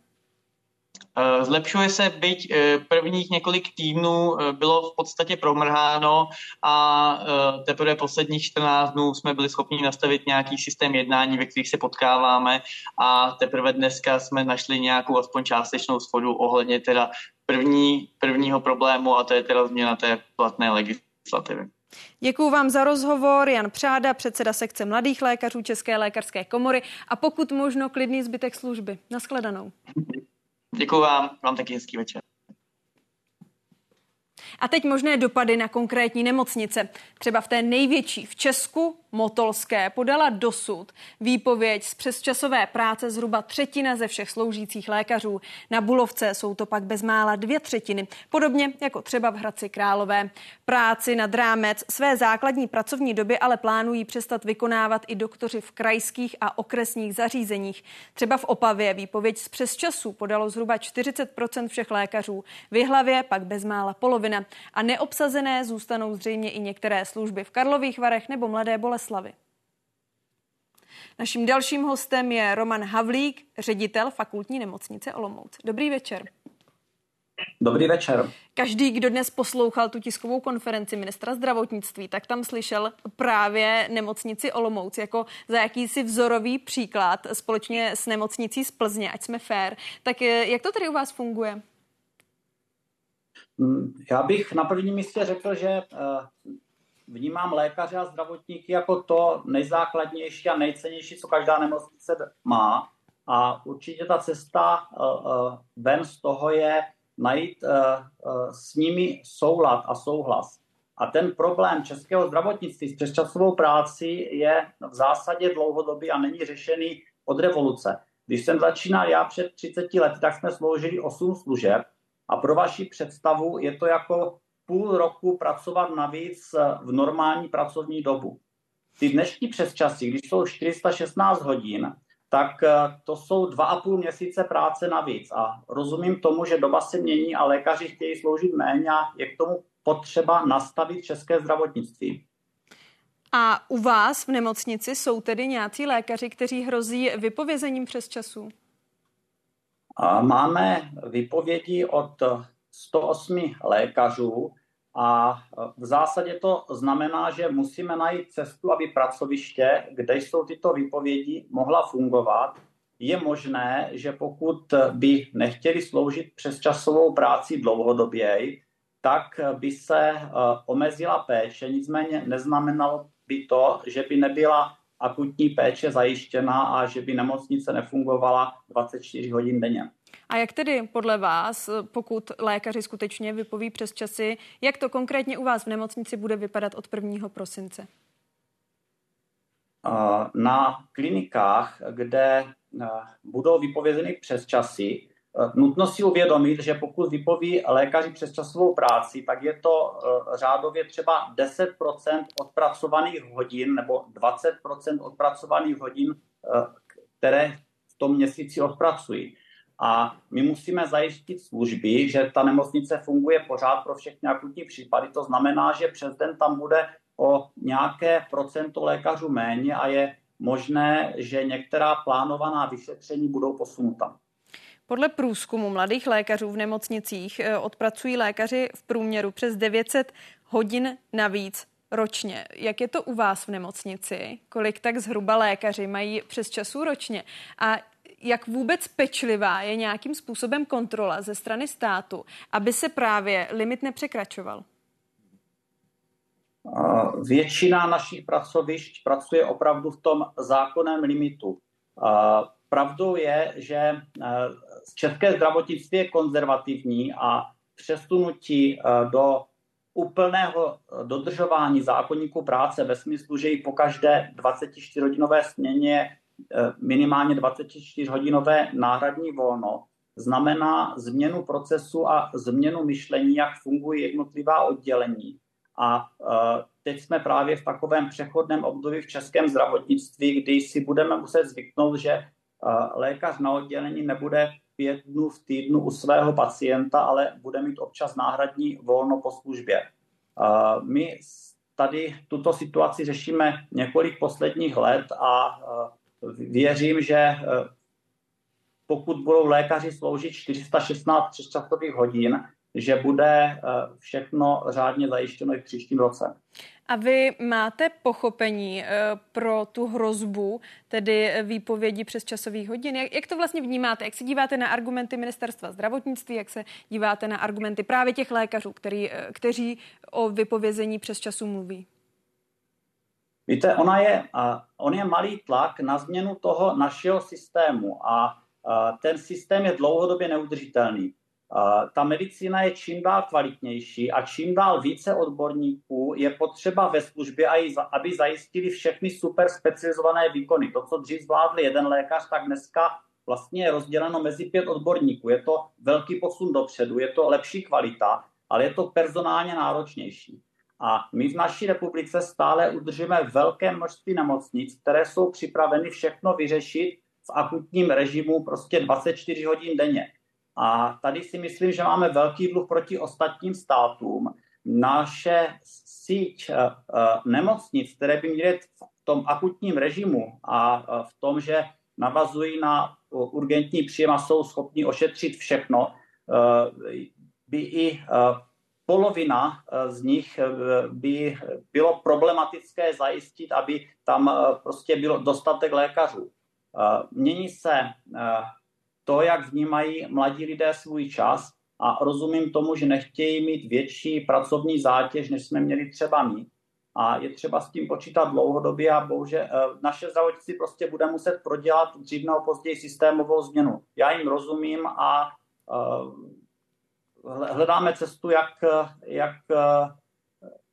Eh, zlepšuje se, byť eh, prvních několik týdnů eh, bylo v podstatě promrháno a teprve posledních 14 dnů jsme byli schopni nastavit nějaký systém jednání, ve kterých se potkáváme a teprve dneska jsme našli nějakou aspoň částečnou schodu ohledně teda první, prvního problému a to je teda změna té platné legislativy. Děkuji vám za rozhovor. Jan Přáda, předseda sekce mladých lékařů České lékařské komory a pokud možno klidný zbytek služby. Naschledanou. Děkuji vám, vám taky hezký večer. A teď možné dopady na konkrétní nemocnice. Třeba v té největší v Česku, Motolské, podala dosud výpověď z přesčasové práce zhruba třetina ze všech sloužících lékařů. Na Bulovce jsou to pak bezmála dvě třetiny, podobně jako třeba v Hradci Králové. Práci na drámec své základní pracovní doby ale plánují přestat vykonávat i doktoři v krajských a okresních zařízeních. Třeba v Opavě výpověď z přesčasů podalo zhruba 40% všech lékařů, v Jihlavě pak bezmála polovina a neobsazené zůstanou zřejmě i některé služby v Karlových Varech nebo Mladé Boleslavy. Naším dalším hostem je Roman Havlík, ředitel fakultní nemocnice Olomouc. Dobrý večer. Dobrý večer. Každý, kdo dnes poslouchal tu tiskovou konferenci ministra zdravotnictví, tak tam slyšel právě nemocnici Olomouc jako za jakýsi vzorový příklad společně s nemocnicí z Plzně, ať jsme fair. Tak eh, jak to tady u vás funguje? Mm, já bych na prvním místě řekl, že eh, vnímám lékaře a zdravotníky jako to nejzákladnější a nejcennější, co každá nemocnice má. A určitě ta cesta eh, eh, ven z toho je najít s nimi soulad a souhlas. A ten problém českého zdravotnictví s přesčasovou práci je v zásadě dlouhodobý a není řešený od revoluce. Když jsem začínal já před 30 lety, tak jsme sloužili 8 služeb a pro vaši představu je to jako půl roku pracovat navíc v normální pracovní dobu. Ty dnešní přesčasy, když jsou 416 hodin, tak eh, to jsou dva a půl měsíce práce navíc. A rozumím tomu, že doba se mění a lékaři chtějí sloužit méně a je k tomu potřeba nastavit české zdravotnictví. A u vás v nemocnici jsou tedy nějací lékaři, kteří hrozí vypovězením přes času? Máme vypovědi od 108 lékařů a v zásadě to znamená, že musíme najít cestu, aby pracoviště, kde jsou tyto výpovědi, mohla fungovat. Je možné, že pokud by nechtěli sloužit přes časovou práci dlouhodoběji, tak by se eh, omezila péče, nicméně neznamenalo by to, že by nebyla akutní péče zajištěna a že by nemocnice nefungovala 24 hodin denně. A jak tedy podle vás, pokud lékaři skutečně vypoví přes časy, jak to konkrétně u vás v nemocnici bude vypadat od 1. prosince? Na klinikách, kde budou vypovězeny přes časy, Nutno si uvědomit, že pokud vypoví lékaři přes časovou práci, tak je to řádově třeba 10% odpracovaných hodin nebo 20% odpracovaných hodin, které v tom měsíci odpracují. A my musíme zajistit služby, že ta nemocnice funguje pořád pro všechny akutní případy. To znamená, že přes den tam bude o nějaké procento lékařů méně a je možné, že některá plánovaná vyšetření budou posunuta. Podle průzkumu mladých lékařů v nemocnicích eh, odpracují lékaři v průměru přes 900 hodin navíc ročně. Jak je to u vás v nemocnici? Kolik tak zhruba lékaři mají přes časů ročně? A jak vůbec pečlivá je nějakým způsobem kontrola ze strany státu, aby se právě limit nepřekračoval? Většina našich pracovišť pracuje opravdu v tom zákonném limitu. Pravdou je, že e, české zdravotnictví je konzervativní a přesunutí e, do úplného dodržování zákonníku práce ve smyslu, že i po každé 24-hodinové směně minimálně 24-hodinové náhradní volno, znamená změnu procesu a změnu myšlení, jak fungují jednotlivá oddělení. A teď jsme právě v takovém přechodném období v českém zdravotnictví, kdy si budeme muset zvyknout, že lékař na oddělení nebude pět dnů v týdnu u svého pacienta, ale bude mít občas náhradní volno po službě. My tady tuto situaci řešíme několik posledních let a věřím, že pokud budou lékaři sloužit 416 přesčasových hodin, že bude všechno řádně zajištěno i v příštím roce. A vy máte pochopení pro tu hrozbu, tedy výpovědi přes časových hodin? Jak, jak to vlastně vnímáte? Jak se díváte na argumenty ministerstva zdravotnictví? Jak se díváte na argumenty právě těch lékařů, který, kteří o vypovězení přes času mluví? Víte, ona je, on je malý tlak na změnu toho našeho systému a ten systém je dlouhodobě neudržitelný. Ta medicína je čím dál kvalitnější a čím dál více odborníků je potřeba ve službě, aby zajistili všechny super specializované výkony. To, co dřív zvládl jeden lékař, tak dneska vlastně je rozděleno mezi pět odborníků. Je to velký posun dopředu, je to lepší kvalita, ale je to personálně náročnější. A my v naší republice stále udržíme velké množství nemocnic, které jsou připraveny všechno vyřešit v akutním režimu prostě 24 hodin denně. A tady si myslím, že máme velký dluh proti ostatním státům. Naše síť uh, nemocnic, které by měly v tom akutním režimu a uh, v tom, že navazují na urgentní příjem a jsou schopni ošetřit všechno, by i polovina z nich by bylo problematické zajistit, aby tam prostě bylo dostatek lékařů. Mění se to, jak vnímají mladí lidé svůj čas a rozumím tomu, že nechtějí mít větší pracovní zátěž, než jsme měli třeba mít. A je třeba s tím počítat dlouhodobě a bohužel naše zdravotnictví prostě bude muset prodělat dřív nebo později systémovou změnu. Já jim rozumím a hledáme cestu, jak, jak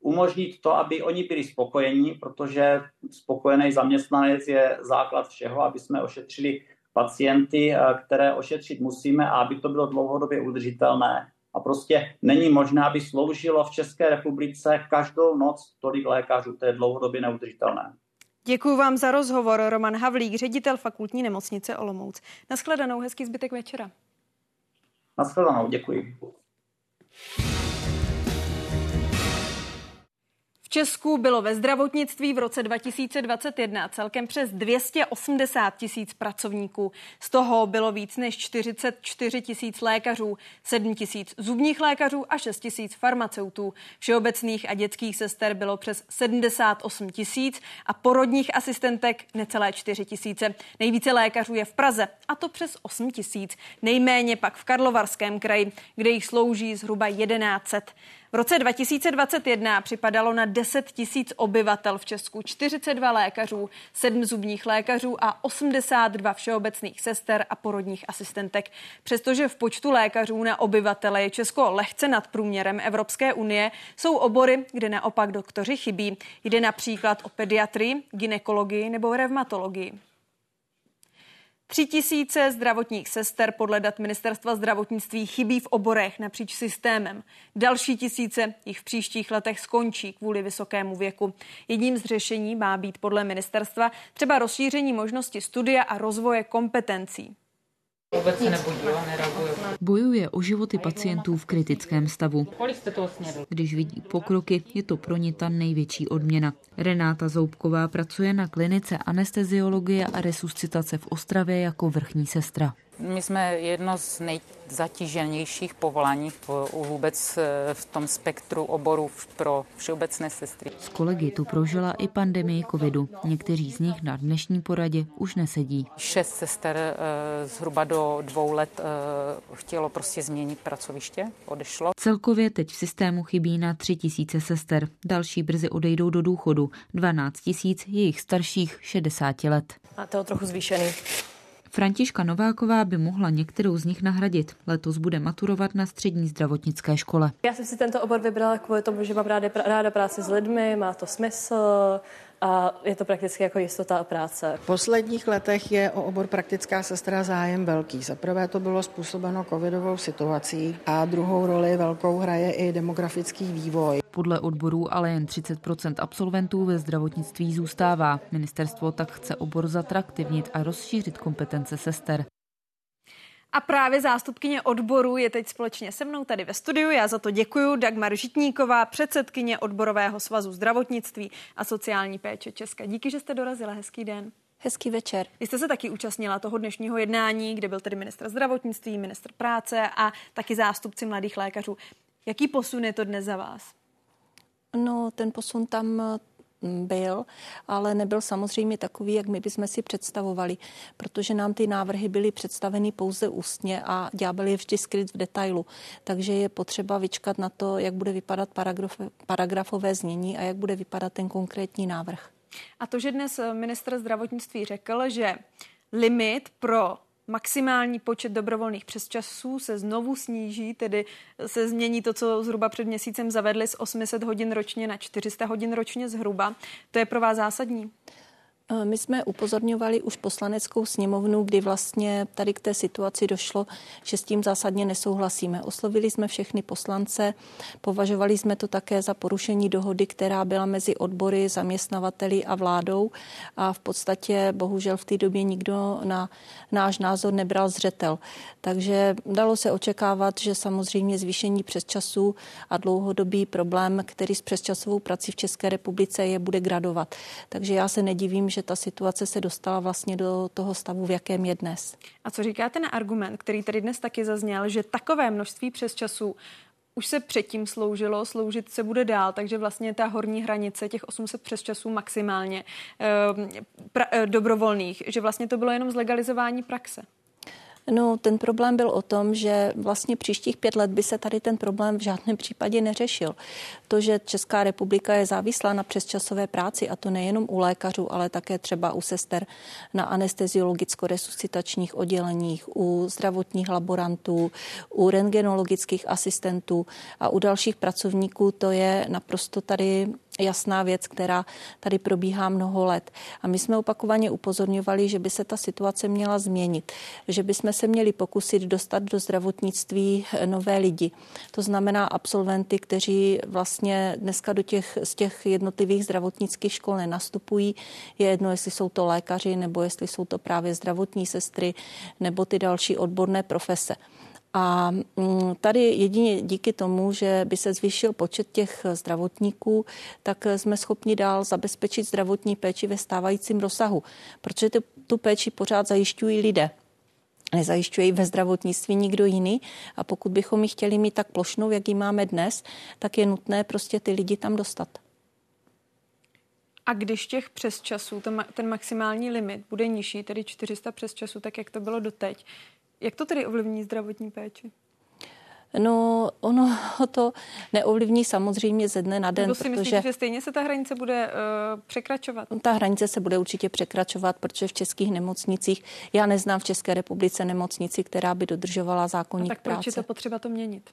umožnit to, aby oni byli spokojení, protože spokojený zaměstnanec je základ všeho, aby jsme ošetřili pacienty, které ošetřit musíme a aby to bylo dlouhodobě udržitelné. A prostě není možné, aby sloužilo v České republice každou noc tolik lékařů. To je dlouhodobě neudržitelné. Děkuji vám za rozhovor. Roman Havlík, ředitel fakultní nemocnice Olomouc. Naschledanou, hezký zbytek večera. Naschledanou, děkuji. Thank you. Česku bylo ve zdravotnictví v roce 2021 celkem přes 280 tisíc pracovníků. Z toho bylo víc než 44 tisíc lékařů, 7 tisíc zubních lékařů a 6 tisíc farmaceutů. Všeobecných a dětských sester bylo přes 78 tisíc a porodních asistentek necelé 4 tisíce. Nejvíce lékařů je v Praze a to přes 8 tisíc. Nejméně pak v Karlovarském kraji, kde jich slouží zhruba 1100. V roce 2021 připadalo na 10 tisíc obyvatel v Česku 42 lékařů, 7 zubních lékařů a 82 všeobecných sester a porodních asistentek. Přestože v počtu lékařů na obyvatele je Česko lehce nad průměrem Evropské unie, jsou obory, kde naopak doktoři chybí. Jde například o pediatrii, ginekologii nebo revmatologii. Tři tisíce zdravotních sester podle dat ministerstva zdravotnictví chybí v oborech napříč systémem. Další tisíce jich v příštích letech skončí kvůli vysokému věku. Jedním z řešení má být podle ministerstva třeba rozšíření možnosti studia a rozvoje kompetencí. Vůbec se nebudila, nereaguje. Bojuje o životy pacientů v kritickém stavu. Kolik jste toho snědl? Když vidí pokroky, je to pro ně ta největší odměna. Renáta Zoubková pracuje na klinice anesteziologie a resuscitace v Ostravě jako vrchní sestra. My jsme jedno z nejzatíženějších povolání vůbec eh, v tom spektru oborů pro všeobecné sestry. S kolegy tu prožila i pandemii covidu. Někteří z nich na dnešní poradě už nesedí. Šest sester eh, zhruba do dvou let eh, chtělo prostě změnit pracoviště, odešlo. Celkově teď v systému chybí na tři tisíce sester. Další brzy odejdou do důchodu. 12 tisíc jejich starších 60 let. Máte ho trochu zvýšený. Františka Nováková by mohla některou z nich nahradit. Letos bude maturovat na střední zdravotnické škole. Já jsem si tento obor vybrala kvůli tomu, že mám ráda, ráda práci s lidmi, má to smysl, a je to prakticky jako jistota a práce. V posledních letech je o obor praktická sestra zájem velký. Za prvé to bylo způsobeno covidovou situací a druhou roli velkou hraje i demografický vývoj. Podle odborů ale jen 30% absolventů ve zdravotnictví zůstává. Ministerstvo tak chce obor zatraktivnit a rozšířit kompetence sester. A právě zástupkyně odboru je teď společně se mnou tady ve studiu. Já za to děkuji. Dagmar Žitníková, předsedkyně odborového svazu zdravotnictví a sociální péče České. Díky, že jste dorazila. Hezký den. Hezký večer. Vy jste se taky účastnila toho dnešního jednání, kde byl tedy ministr zdravotnictví, ministr práce a taky zástupci mladých lékařů. Jaký posun je to dnes za vás? No, ten posun tam byl, ale nebyl samozřejmě takový, jak my bychom si představovali, protože nám ty návrhy byly představeny pouze ústně a ďábel je vždy skryt v detailu. Takže je potřeba vyčkat na to, jak bude vypadat paragraf, paragrafové znění a jak bude vypadat ten konkrétní návrh. A to, že dnes minister zdravotnictví řekl, že limit pro maximální počet dobrovolných přesčasů se znovu sníží, tedy se změní to, co zhruba před měsícem zavedli z 800 hodin ročně na 400 hodin ročně zhruba. To je pro vás zásadní? Eh, my jsme upozorňovali už poslaneckou sněmovnu, kdy vlastně tady k té situaci došlo, že s tím zásadně nesouhlasíme. Oslovili jsme všechny poslance, považovali jsme to také za porušení dohody, která byla mezi odbory, zaměstnavateli a vládou a v podstatě bohužel v té době nikdo na náš názor nebral zřetel. Takže dalo se očekávat, že samozřejmě zvýšení přesčasů a dlouhodobý problém, který s přesčasovou prací v České republice je, bude gradovat. Takže já se nedivím, že že ta situace se dostala vlastně do toho stavu, v jakém je dnes. A co říkáte na argument, který tady dnes taky zazněl, že takové množství přes času už se předtím sloužilo, sloužit se bude dál, takže vlastně ta horní hranice těch 800 přes časů maximálně eh, pra, eh, dobrovolných, že vlastně to bylo jenom zlegalizování praxe. No, ten problém byl o tom, že vlastně příštích pět let by se tady ten problém v žádném případě neřešil. To, že Česká republika je závislá na přesčasové práci, a to nejenom u lékařů, ale také třeba u sester na anesteziologicko-resuscitačních odděleních, u zdravotních laborantů, u rengenologických asistentů a u dalších pracovníků, to je naprosto tady jasná věc, která tady probíhá mnoho let. A my jsme opakovaně upozorňovali, že by se ta situace měla změnit, že by jsme se měli pokusit dostat do zdravotnictví nové lidi. To znamená absolventy, kteří vlastně dneska do těch, z těch jednotlivých zdravotnických škol nenastupují. Je jedno, jestli jsou to lékaři, nebo jestli jsou to právě zdravotní sestry, nebo ty další odborné profese. A mm, tady jedině díky tomu, že by se zvýšil počet těch zdravotníků, tak jsme schopni dál zabezpečit zdravotní péči ve stávajícím rozsahu, protože tu péči pořád zajišťují lidé. Nezajišťuje ji ve zdravotnictví nikdo jiný a pokud bychom ji chtěli mít tak plošnou, jak ji máme dnes, tak je nutné prostě ty lidi tam dostat. A když těch přes časů, ten maximální limit bude nižší, tedy 400 přes časů, tak jak to bylo doteď, jak to tedy ovlivní zdravotní péči? No, ono to neovlivní samozřejmě ze dne na den. Nebo si protože myslíte, že stejně se ta hranice bude uh, překračovat? Ta hranice se bude určitě překračovat, protože v českých nemocnicích, já neznám v České republice nemocnici, která by dodržovala zákonník práce. tak proč je to potřeba to měnit?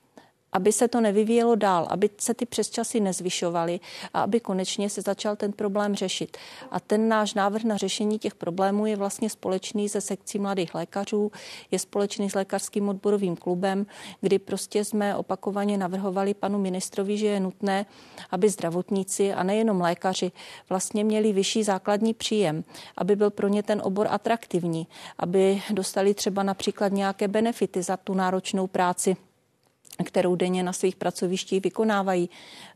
Aby se to nevyvíjelo dál, aby se ty přesčasy nezvyšovaly a aby konečně se začal ten problém řešit. A ten náš návrh na řešení těch problémů je vlastně společný se sekcí mladých lékařů, je společný s lékařským odborovým klubem, kdy prostě jsme opakovaně navrhovali panu ministrovi, že je nutné, aby zdravotníci a nejenom lékaři vlastně měli vyšší základní příjem, aby byl pro ně ten obor atraktivní, aby dostali třeba například nějaké benefity za tu náročnou práci kterou denně na svých pracovištích vykonávají.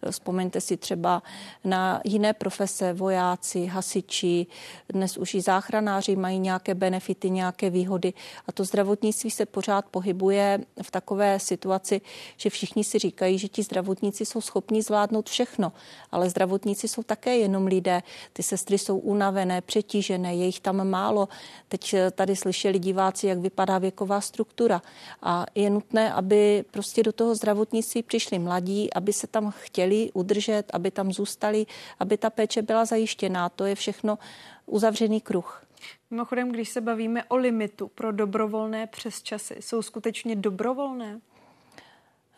Vzpomeňte si třeba na jiné profese, vojáci, hasiči, dnes už i záchranáři mají nějaké benefity, nějaké výhody a to zdravotnictví se pořád pohybuje v takové situaci, že všichni si říkají, že ti zdravotníci jsou schopni zvládnout všechno, ale zdravotníci jsou také jenom lidé. Ty sestry jsou unavené, přetížené, je jich tam málo. Teď tady slyšeli diváci, jak vypadá věková struktura a je nutné, aby prostě do do toho zdravotnictví přišli mladí, aby se tam chtěli udržet, aby tam zůstali, aby ta péče byla zajištěná. To je všechno uzavřený kruh. Mimochodem, když se bavíme o limitu pro dobrovolné přesčasy, jsou skutečně dobrovolné?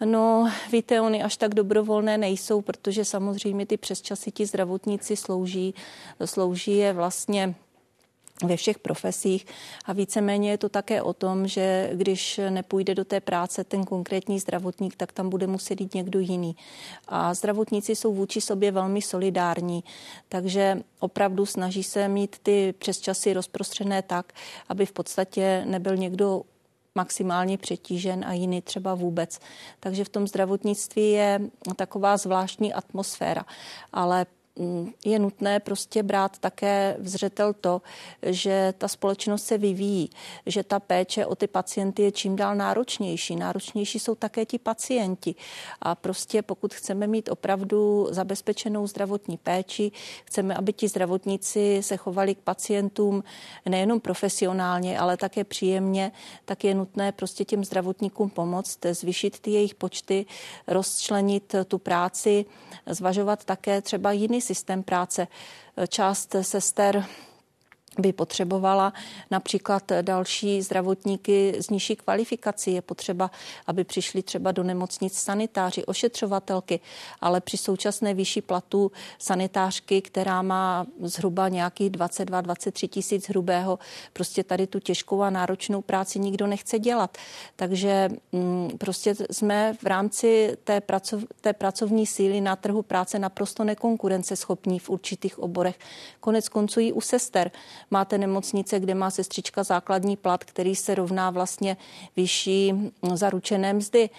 No, víte, oni až tak dobrovolné nejsou, protože samozřejmě ty přesčasy ti zdravotníci slouží, slouží je vlastně ve všech profesích a víceméně je to také o tom, že když nepůjde do té práce ten konkrétní zdravotník, tak tam bude muset jít někdo jiný. A zdravotníci jsou vůči sobě velmi solidární, takže opravdu snaží se mít ty přesčasy rozprostřené tak, aby v podstatě nebyl někdo maximálně přetížen a jiný třeba vůbec. Takže v tom zdravotnictví je taková zvláštní atmosféra. Ale je nutné prostě brát také vzřetel to, že ta společnost se vyvíjí, že ta péče o ty pacienty je čím dál náročnější. Náročnější jsou také ti pacienti. A prostě pokud chceme mít opravdu zabezpečenou zdravotní péči, chceme, aby ti zdravotníci se chovali k pacientům nejenom profesionálně, ale také příjemně, tak je nutné prostě těm zdravotníkům pomoct, zvýšit ty jejich počty, rozčlenit tu práci, zvažovat také třeba jiný systém práce. Část sester by potřebovala například další zdravotníky z nižší kvalifikací. Je potřeba, aby přišli třeba do nemocnic sanitáři, ošetřovatelky, ale při současné výši platu sanitářky, která má zhruba nějakých 22-23 tisíc hrubého, prostě tady tu těžkou a náročnou práci nikdo nechce dělat. Takže mm, prostě jsme v rámci té, pracov, té pracovní síly na trhu práce naprosto nekonkurenceschopní v určitých oborech. Konec konců i u sester. Máte nemocnice, kde má sestřička základní plat, který se rovná vlastně vyšší zaručené mzdy.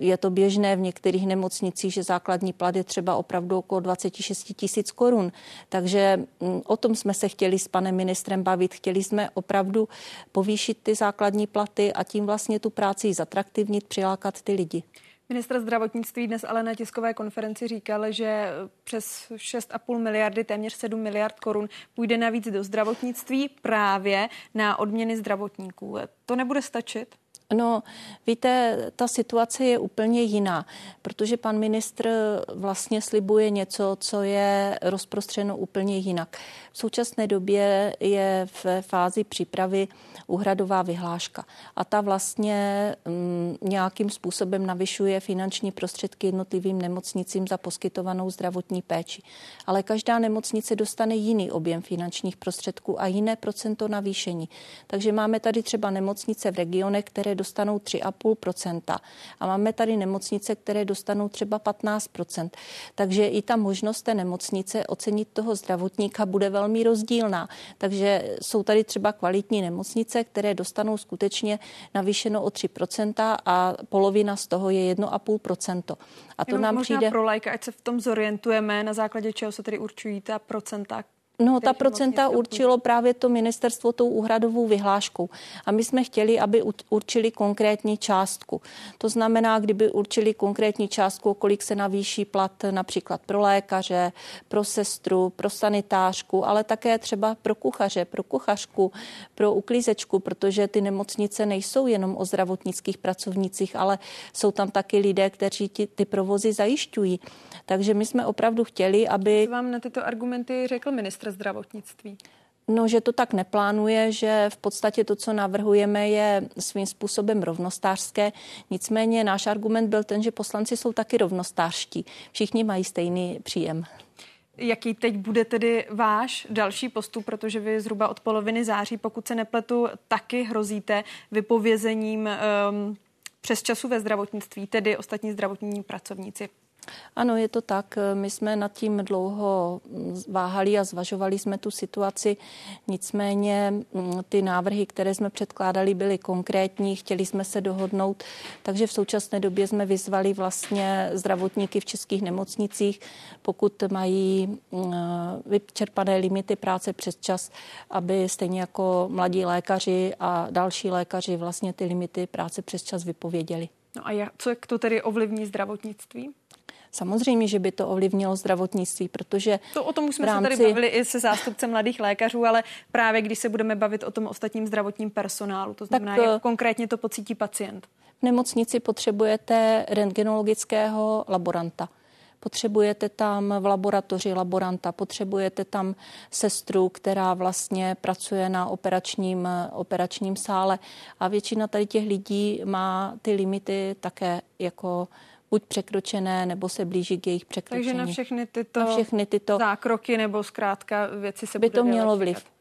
Je to běžné v některých nemocnicích, že základní plat je třeba opravdu okolo 26 tisíc korun. Takže mm, o tom jsme se chtěli s panem ministrem bavit. Chtěli jsme opravdu povýšit ty základní platy a tím vlastně tu práci zatraktivnit, přilákat ty lidi. Ministr zdravotnictví dnes ale na tiskové konferenci říkal, že přes 6,5 miliardy, téměř 7 miliard korun půjde navíc do zdravotnictví právě na odměny zdravotníků. To nebude stačit? No, víte, ta situace je úplně jiná, protože pan ministr vlastně slibuje něco, co je rozprostřeno úplně jinak. V současné době je v fázi přípravy úhradová vyhláška a ta vlastně mm, nějakým způsobem navyšuje finanční prostředky jednotlivým nemocnicím za poskytovanou zdravotní péči. Ale každá nemocnice dostane jiný objem finančních prostředků a jiné procento navýšení. Takže máme tady třeba nemocnice v regionech, které dostanou 3,5% a máme tady nemocnice, které dostanou třeba 15% Takže i ta možnost té nemocnice ocenit toho zdravotníka bude velmi rozdílná. Takže jsou tady třeba kvalitní nemocnice, které dostanou skutečně navýšeno o 3% a polovina z toho je 1,5% A to Jenom nám přijde... pro lajka, ať se v tom zorientujeme, na základě čeho se tedy určují ta procenta, No, ta procenta určilo právě to ministerstvo tou úhradovou vyhláškou. A my jsme chtěli, aby určili konkrétní částku. To znamená, kdyby určili konkrétní částku, kolik se navýší plat například pro lékaře, pro sestru, pro sanitářku, ale také třeba pro kuchaře, pro kuchařku, pro uklízečku, protože ty nemocnice nejsou jenom o zdravotnických pracovnících, ale jsou tam taky lidé, kteří ty, ty provozy zajišťují. Takže my jsme opravdu chtěli, aby... Co vám na tyto argumenty řekl ministr zdravotnictví? No, že to tak neplánuje, že v podstatě to, co navrhujeme, je svým způsobem rovnostářské. Nicméně náš argument byl ten, že poslanci jsou taky rovnostářští. Všichni mají stejný příjem. Jaký teď bude tedy váš další postup, protože vy zhruba od poloviny září, pokud se nepletu, taky hrozíte vypovězením um, přes času ve zdravotnictví, tedy ostatní zdravotní pracovníci ano, je to tak. My jsme nad tím dlouho váhali a zvažovali jsme tu situaci. Nicméně mm, ty návrhy, které jsme předkládali, byly konkrétní, chtěli jsme se dohodnout. Takže v současné době jsme vyzvali vlastně zdravotníky v českých nemocnicích, pokud mají mm, vyčerpané limity práce přes čas, aby stejně jako mladí lékaři a další lékaři vlastně ty limity práce přes čas vypověděli. No a co to tedy ovlivní zdravotnictví? Samozřejmě, že by to ovlivnilo zdravotnictví, protože. To o tom už jsme rámci... se tady bavili i se zástupcem mladých lékařů, ale právě když se budeme bavit o tom ostatním zdravotním personálu, to znamená, tak, jak eh, konkrétně to pocítí pacient. V nemocnici potřebujete rentgenologického laboranta Potřebujete tam v laboratoři laboranta, potřebujete tam sestru, která vlastně pracuje na operačním, operačním sále a většina tady těch lidí má ty limity také jako buď překročené, nebo se blíží k jejich překročení. Takže na všechny tyto, na všechny tyto zákroky nebo zkrátka věci se by bude to mělo vliv. Čekat.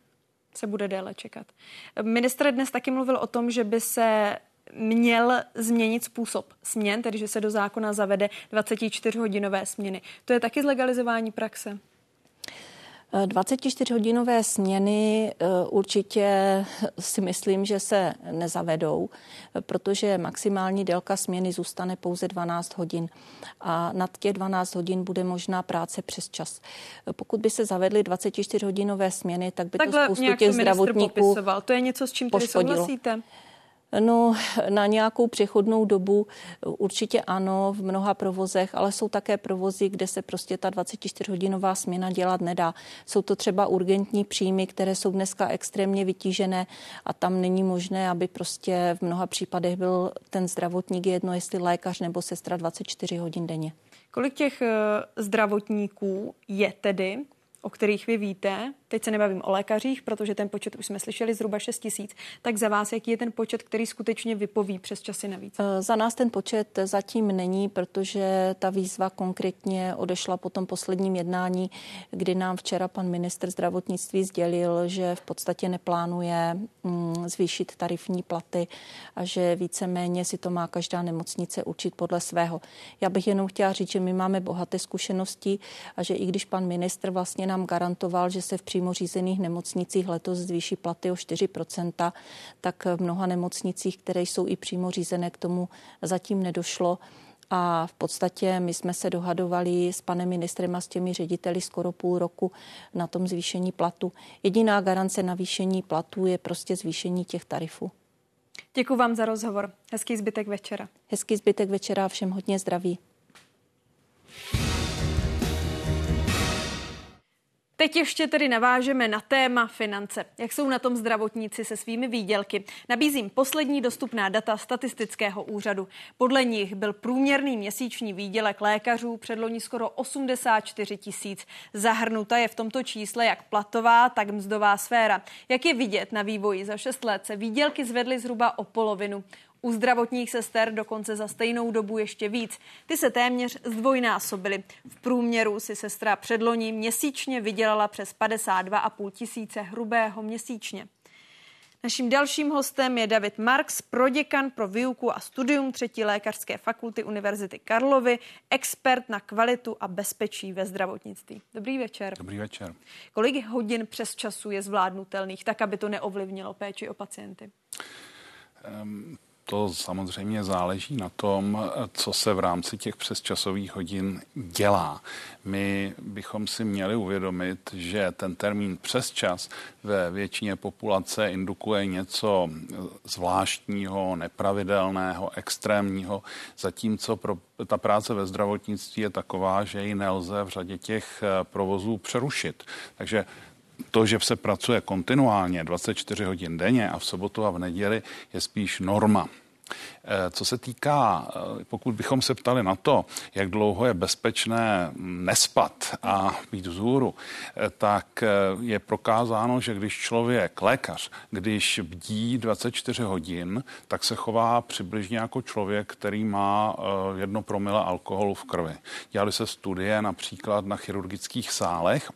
Se bude déle čekat. Ministr dnes taky mluvil o tom, že by se měl změnit způsob směn, tedy že se do zákona zavede 24-hodinové směny. To je taky zlegalizování praxe? 24-hodinové směny eh, určitě si myslím, že se nezavedou, protože maximální délka směny zůstane pouze 12 hodin a nad těch 12 hodin bude možná práce přes čas. Pokud by se zavedly 24-hodinové směny, tak by Takhle to spoustu těch zdravotníků popisoval. To je něco, s čím tedy poškodilo. souhlasíte? No, na nějakou přechodnou dobu určitě ano, v mnoha provozech, ale jsou také provozy, kde se prostě ta 24-hodinová směna dělat nedá. Jsou to třeba urgentní příjmy, které jsou dneska extrémně vytížené a tam není možné, aby prostě v mnoha případech byl ten zdravotník jedno, jestli lékař nebo sestra 24 hodin denně. Kolik těch eh, zdravotníků je tedy, o kterých vy víte, teď se nebavím o lékařích, protože ten počet už jsme slyšeli zhruba 6 tisíc, tak za vás, jaký je ten počet, který skutečně vypoví přes časy navíc? Eh, Za nás ten počet zatím není, protože ta výzva konkrétně odešla po tom posledním jednání, kdy nám včera pan ministr zdravotnictví sdělil, že v podstatě neplánuje mm, zvýšit tarifní platy a že víceméně si to má každá nemocnice určit podle svého. Já bych jenom chtěla říct, že my máme bohaté zkušenosti a že i když pan ministr vlastně nám garantoval, že se v přímo řízených nemocnicích letos zvýší platy o 4%, tak v mnoha nemocnicích, které jsou i přímo řízené, k tomu zatím nedošlo. A v podstatě my jsme se dohadovali s panem ministrem a s těmi řediteli skoro půl roku na tom zvýšení platu. Jediná garance navýšení platu je prostě zvýšení těch tarifů. Děkuji vám za rozhovor. Hezký zbytek večera. Hezký zbytek večera a všem hodně zdraví. Teď ještě tedy navážeme na téma finance. Jak jsou na tom zdravotníci se svými výdělky? Nabízím poslední dostupná data statistického úřadu. Podle nich byl průměrný měsíční výdělek lékařů předloni skoro 84 tisíc. Zahrnuta je v tomto čísle jak platová, tak mzdová sféra. Jak je vidět na vývoji za 6 let se výdělky zvedly zhruba o polovinu. U zdravotních sester dokonce za stejnou dobu ještě víc. Ty se téměř zdvojnásobily. V průměru si sestra předloni měsíčně vydělala přes 52,5 tisíce hrubého měsíčně. Naším dalším hostem je David Marx, proděkan pro výuku a studium třetí lékařské fakulty Univerzity Karlovy, expert na kvalitu a bezpečí ve zdravotnictví. Dobrý večer. Dobrý večer. Kolik hodin přes času je zvládnutelných, tak aby to neovlivnilo péči o pacienty? Um, to samozřejmě záleží na tom, co se v rámci těch přesčasových hodin dělá. My bychom si měli uvědomit, že ten termín přesčas ve většině populace indukuje něco zvláštního, nepravidelného, extrémního, zatímco pro ta práce ve zdravotnictví je taková, že ji nelze v řadě těch provozů přerušit. Takže to, že se pracuje kontinuálně 24 hodin denně a v sobotu a v neděli je spíš norma. Co se týká, pokud bychom se ptali na to, jak dlouho je bezpečné nespat a být vzhůru, tak je prokázáno, že když člověk, lékař, když bdí 24 hodin, tak se chová přibližně jako člověk, který má jedno promile alkoholu v krvi. Dělali se studie například na chirurgických sálech,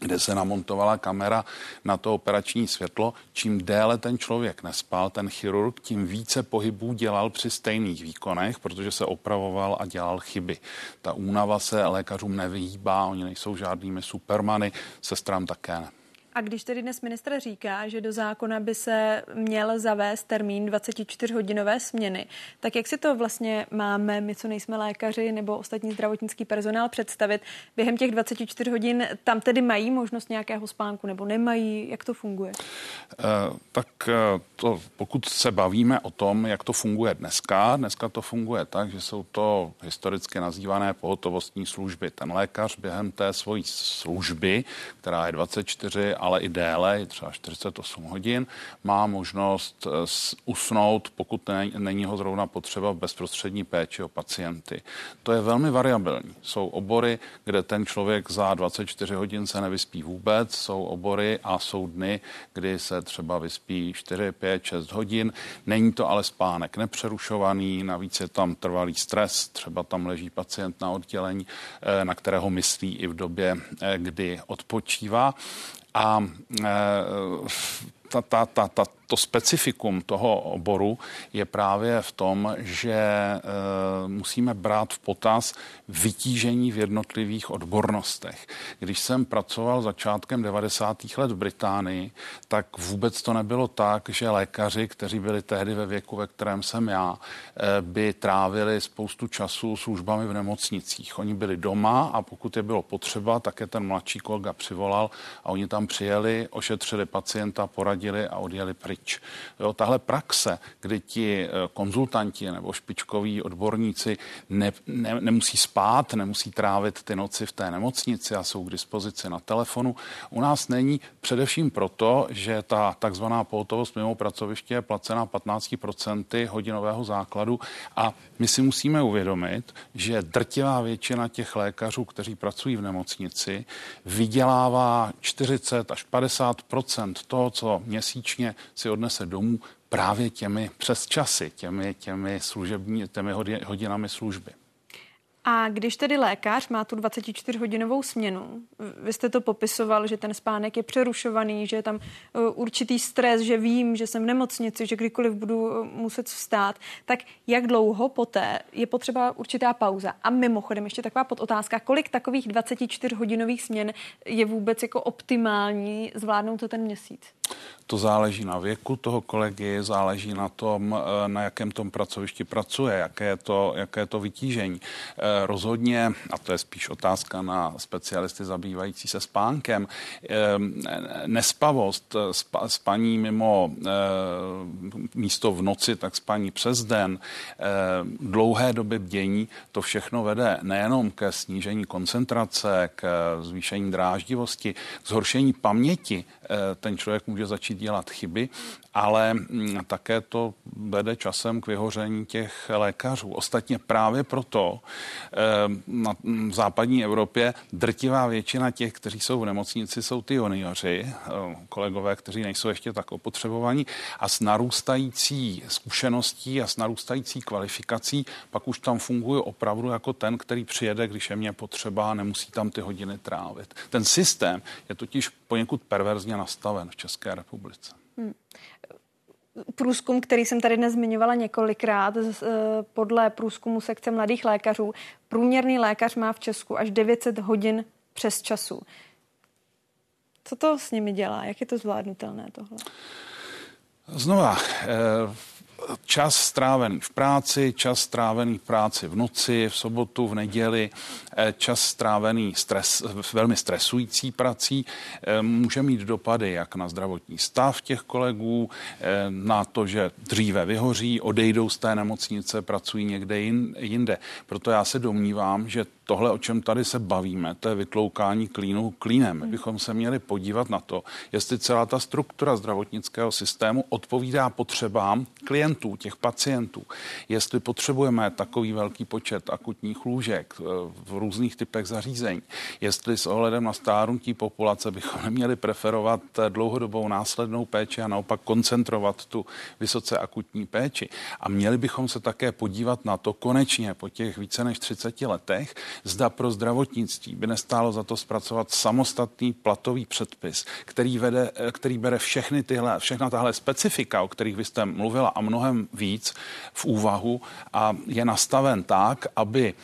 kde se namontovala kamera na to operační světlo. Čím déle ten člověk nespal, ten chirurg, tím více pohybů dělal při stejných výkonech, protože se opravoval a dělal chyby. Ta únava se lékařům nevyhýbá, oni nejsou žádnými supermany, sestrám také ne. A když tedy dnes ministr říká, že do zákona by se měl zavést termín 24-hodinové směny, tak jak si to vlastně máme, my co nejsme lékaři nebo ostatní zdravotnický personál představit? Během těch 24 hodin tam tedy mají možnost nějakého spánku nebo nemají? Jak to funguje? Eh, tak eh, to, pokud se bavíme o tom, jak to funguje dneska, dneska to funguje tak, že jsou to historicky nazývané pohotovostní služby. Ten lékař během té svojí služby, která je 24 a ale i déle, třeba 48 hodin, má možnost eh, usnout, pokud není ho zrovna potřeba v bezprostřední péči o pacienty. To je velmi variabilní. Jsou obory, kde ten člověk za 24 hodin se nevyspí vůbec, jsou obory a jsou dny, kdy se třeba vyspí 4, 5, 6 hodin. Není to ale spánek nepřerušovaný, navíc je tam trvalý stres, třeba tam leží pacient na oddělení, eh, na kterého myslí i v době, eh, kdy odpočívá. A ta, ta, ta, ta, to specifikum toho oboru je právě v tom, že e, musíme brát v potaz vytížení v jednotlivých odbornostech. Když jsem pracoval začátkem 90. let v Británii, tak vůbec to nebylo tak, že lékaři, kteří byli tehdy ve věku, ve kterém jsem já, e, by trávili spoustu času službami v nemocnicích. Oni byli doma a pokud je bylo potřeba, tak je ten mladší kolega přivolal a oni tam přijeli, ošetřili pacienta, poradili a odjeli pryč pryč. Jo, tahle praxe, kdy ti eh, konzultanti nebo špičkoví odborníci ne, ne, nemusí spát, nemusí trávit ty noci v té nemocnici a jsou k dispozici na telefonu, u nás není především proto, že ta takzvaná pohotovost mimo pracoviště je placena 15% hodinového základu a my si musíme uvědomit, že drtivá většina těch lékařů, kteří pracují v nemocnici, vydělává 40 až 50% toho, co měsíčně si si odnese domů právě těmi přes časy, těmi, těmi, služební, těmi hodinami služby. A když tedy lékař má tu 24-hodinovou směnu, vy jste to popisoval, že ten spánek je přerušovaný, že je tam e, určitý stres, že vím, že jsem v nemocnici, že kdykoliv budu e, muset vstát, tak jak dlouho poté je potřeba určitá pauza? A mimochodem ještě taková podotázka, kolik takových 24-hodinových směn je vůbec jako optimální zvládnout to ten měsíc? To záleží na věku toho kolegy, záleží na tom, eh, na jakém tom pracovišti pracuje, jaké je to, jaké je to vytížení. Eh, rozhodně, a to je spíš otázka na specialisty zabývající se spánkem, eh, nespavost, spaní mimo místo v noci, tak spaní přes den, dlouhé doby bdění, to všechno vede nejenom ke snížení koncentrace, k zvýšení dráždivosti, k zhoršení paměti. Ten člověk může začít dělat chyby, ale mm, také to vede časem k vyhoření těch lékařů. Ostatně právě proto eh, na západní Evropě drtivá většina těch, kteří jsou v nemocnici, jsou ty junioři, eh, kolegové, kteří nejsou ještě tak opotřebovaní a s narůstající zkušeností a s narůstající kvalifikací pak už tam funguje opravdu jako ten, který přijede, když je mě potřeba a nemusí tam ty hodiny trávit. Ten systém je totiž poněkud perverzně nastaven v České republice. Hmm. Průzkum, který jsem tady dnes zmiňovala několikrát, eh, podle průzkumu sekce mladých lékařů, průměrný lékař má v Česku až 900 hodin přes času. Co to s nimi dělá? Jak je to zvládnutelné tohle? Znova, eh, čas strávený v práci, čas strávený v práci v noci, v sobotu, v neděli, eh, čas strávený stres, velmi stresující prací eh, může mít dopady jak na zdravotní stav těch kolegů, eh, na to, že dříve vyhoří, odejdou z té nemocnice, pracují někde jinde. Proto já se domnívám, že tohle, o čem tady se bavíme, to je vytloukání klínu klínem. My bychom se měli podívat na to, jestli celá ta struktura zdravotnického systému odpovídá potřebám klientů, těch pacientů. Jestli potřebujeme takový velký počet akutních lůžek eh, v různých typech zařízení. Jestli s ohledem na stárnutí populace bychom neměli preferovat eh, dlouhodobou následnou péči a naopak koncentrovat tu vysoce akutní péči. A měli bychom se také podívat na to konečně po těch více než 30 letech, zda pro zdravotnictví by nestálo za to zpracovat samostatný platový předpis, který, vede, který bere všechny tyhle, všechna tahle specifika, o kterých vy jste mluvila a mnohem víc v úvahu a je nastaven tak, aby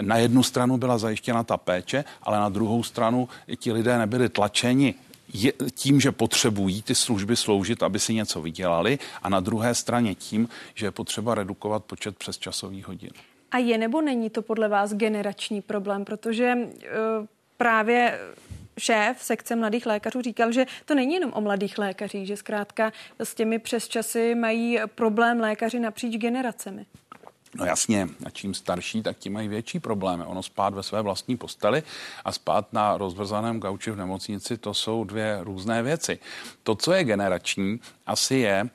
na jednu stranu byla zajištěna ta péče, ale na druhou stranu ti lidé nebyli tlačeni je, tím, že potřebují ty služby sloužit, aby si něco vydělali, a na druhé straně tím, že je potřeba redukovat počet přesčasových hodin. A je nebo není to podle vás generační problém? Protože uh, právě šéf sekce mladých lékařů říkal, že to není jenom o mladých lékařích, že zkrátka s těmi přesčasy mají problém lékaři napříč generacemi. No jasně, a čím starší, tak tím mají větší problémy. Ono spát ve své vlastní posteli a spát na rozvrzaném gauči v nemocnici, to jsou dvě různé věci. To, co je generační, asi je,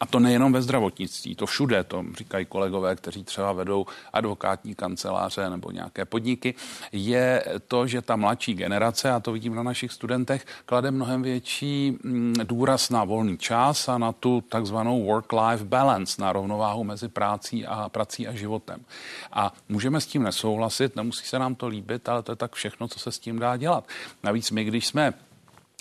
a to nejenom ve zdravotnictví, to všude, to říkají kolegové, kteří třeba vedou advokátní kanceláře nebo nějaké podniky, je to, že ta mladší generace, a to vidím na našich studentech, klade mnohem větší mm, důraz na volný čas a na tu takzvanou work-life balance, na rovnováhu mezi prací a, prací a životem. A můžeme s tím nesouhlasit, nemusí se nám to líbit, ale to je tak všechno, co se s tím dá dělat. Navíc my, když jsme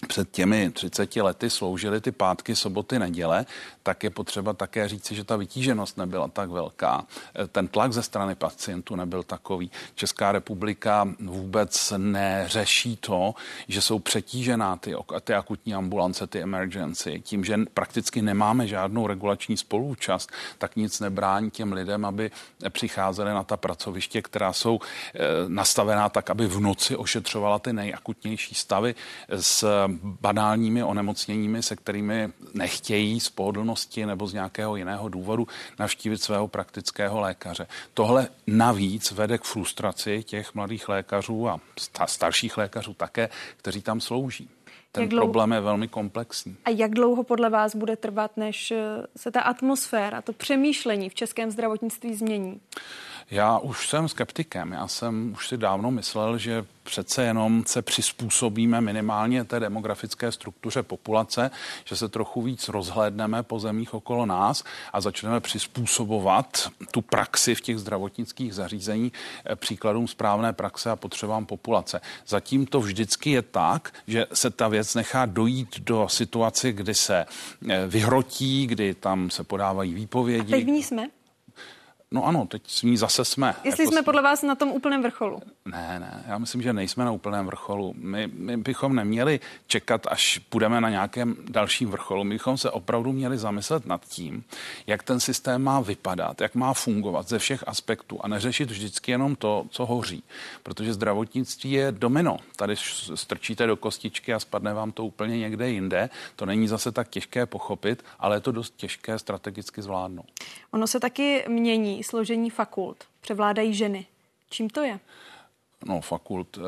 před těmi 30 lety sloužily ty pátky, soboty, neděle, tak je potřeba také říci, že ta vytíženost nebyla tak velká. Ten tlak ze strany pacientů nebyl takový. Česká republika vůbec neřeší to, že jsou přetížená ty, ty akutní ambulance, ty emergency. Tím, že prakticky nemáme žádnou regulační spoluúčast, tak nic nebrání těm lidem, aby přicházeli na ta pracoviště, která jsou eh, nastavená tak, aby v noci ošetřovala ty nejakutnější stavy s banálními onemocněními, se kterými nechtějí z pohodlnosti nebo z nějakého jiného důvodu navštívit svého praktického lékaře. Tohle navíc vede k frustraci těch mladých lékařů a starších lékařů také, kteří tam slouží. Ten jak dlouho, problém je velmi komplexní. A jak dlouho podle vás bude trvat, než se ta atmosféra, to přemýšlení v českém zdravotnictví změní? Já už jsem skeptikem. Já jsem už si dávno myslel, že přece jenom se přizpůsobíme minimálně té demografické struktuře populace, že se trochu víc rozhlédneme po zemích okolo nás a začneme přizpůsobovat tu praxi v těch zdravotnických zařízení eh, příkladům správné praxe a potřebám populace. Zatím to vždycky je tak, že se ta věc nechá dojít do situace, kdy se eh, vyhrotí, kdy tam se podávají výpovědi. A teď v ní jsme? No ano, teď s ní zase jsme. Jestli jako jsme podle vás na tom úplném vrcholu? Ne, ne, já myslím, že nejsme na úplném vrcholu. My, my bychom neměli čekat, až půjdeme na nějakém dalším vrcholu. My bychom se opravdu měli zamyslet nad tím, jak ten systém má vypadat, jak má fungovat ze všech aspektů a neřešit vždycky jenom to, co hoří. Protože zdravotnictví je domino. Tady strčíte do kostičky a spadne vám to úplně někde jinde. To není zase tak těžké pochopit, ale je to dost těžké strategicky zvládnout. Ono se taky mění složení fakult. Převládají ženy. Čím to je? No, fakult. Eh,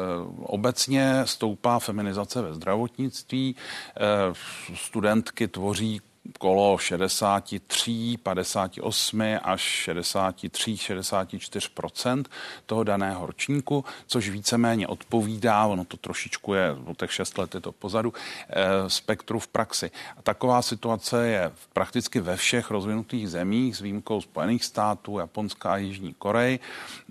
obecně stoupá feminizace ve zdravotnictví. Eh, studentky tvoří kolo 63, 58 až 63, 64% toho daného ročníku, což víceméně odpovídá, ono to trošičku je, o těch 6 let je to pozadu, eh, spektru v praxi. A taková situace je prakticky ve všech rozvinutých zemích s výjimkou Spojených států, Japonska a Jižní Korej.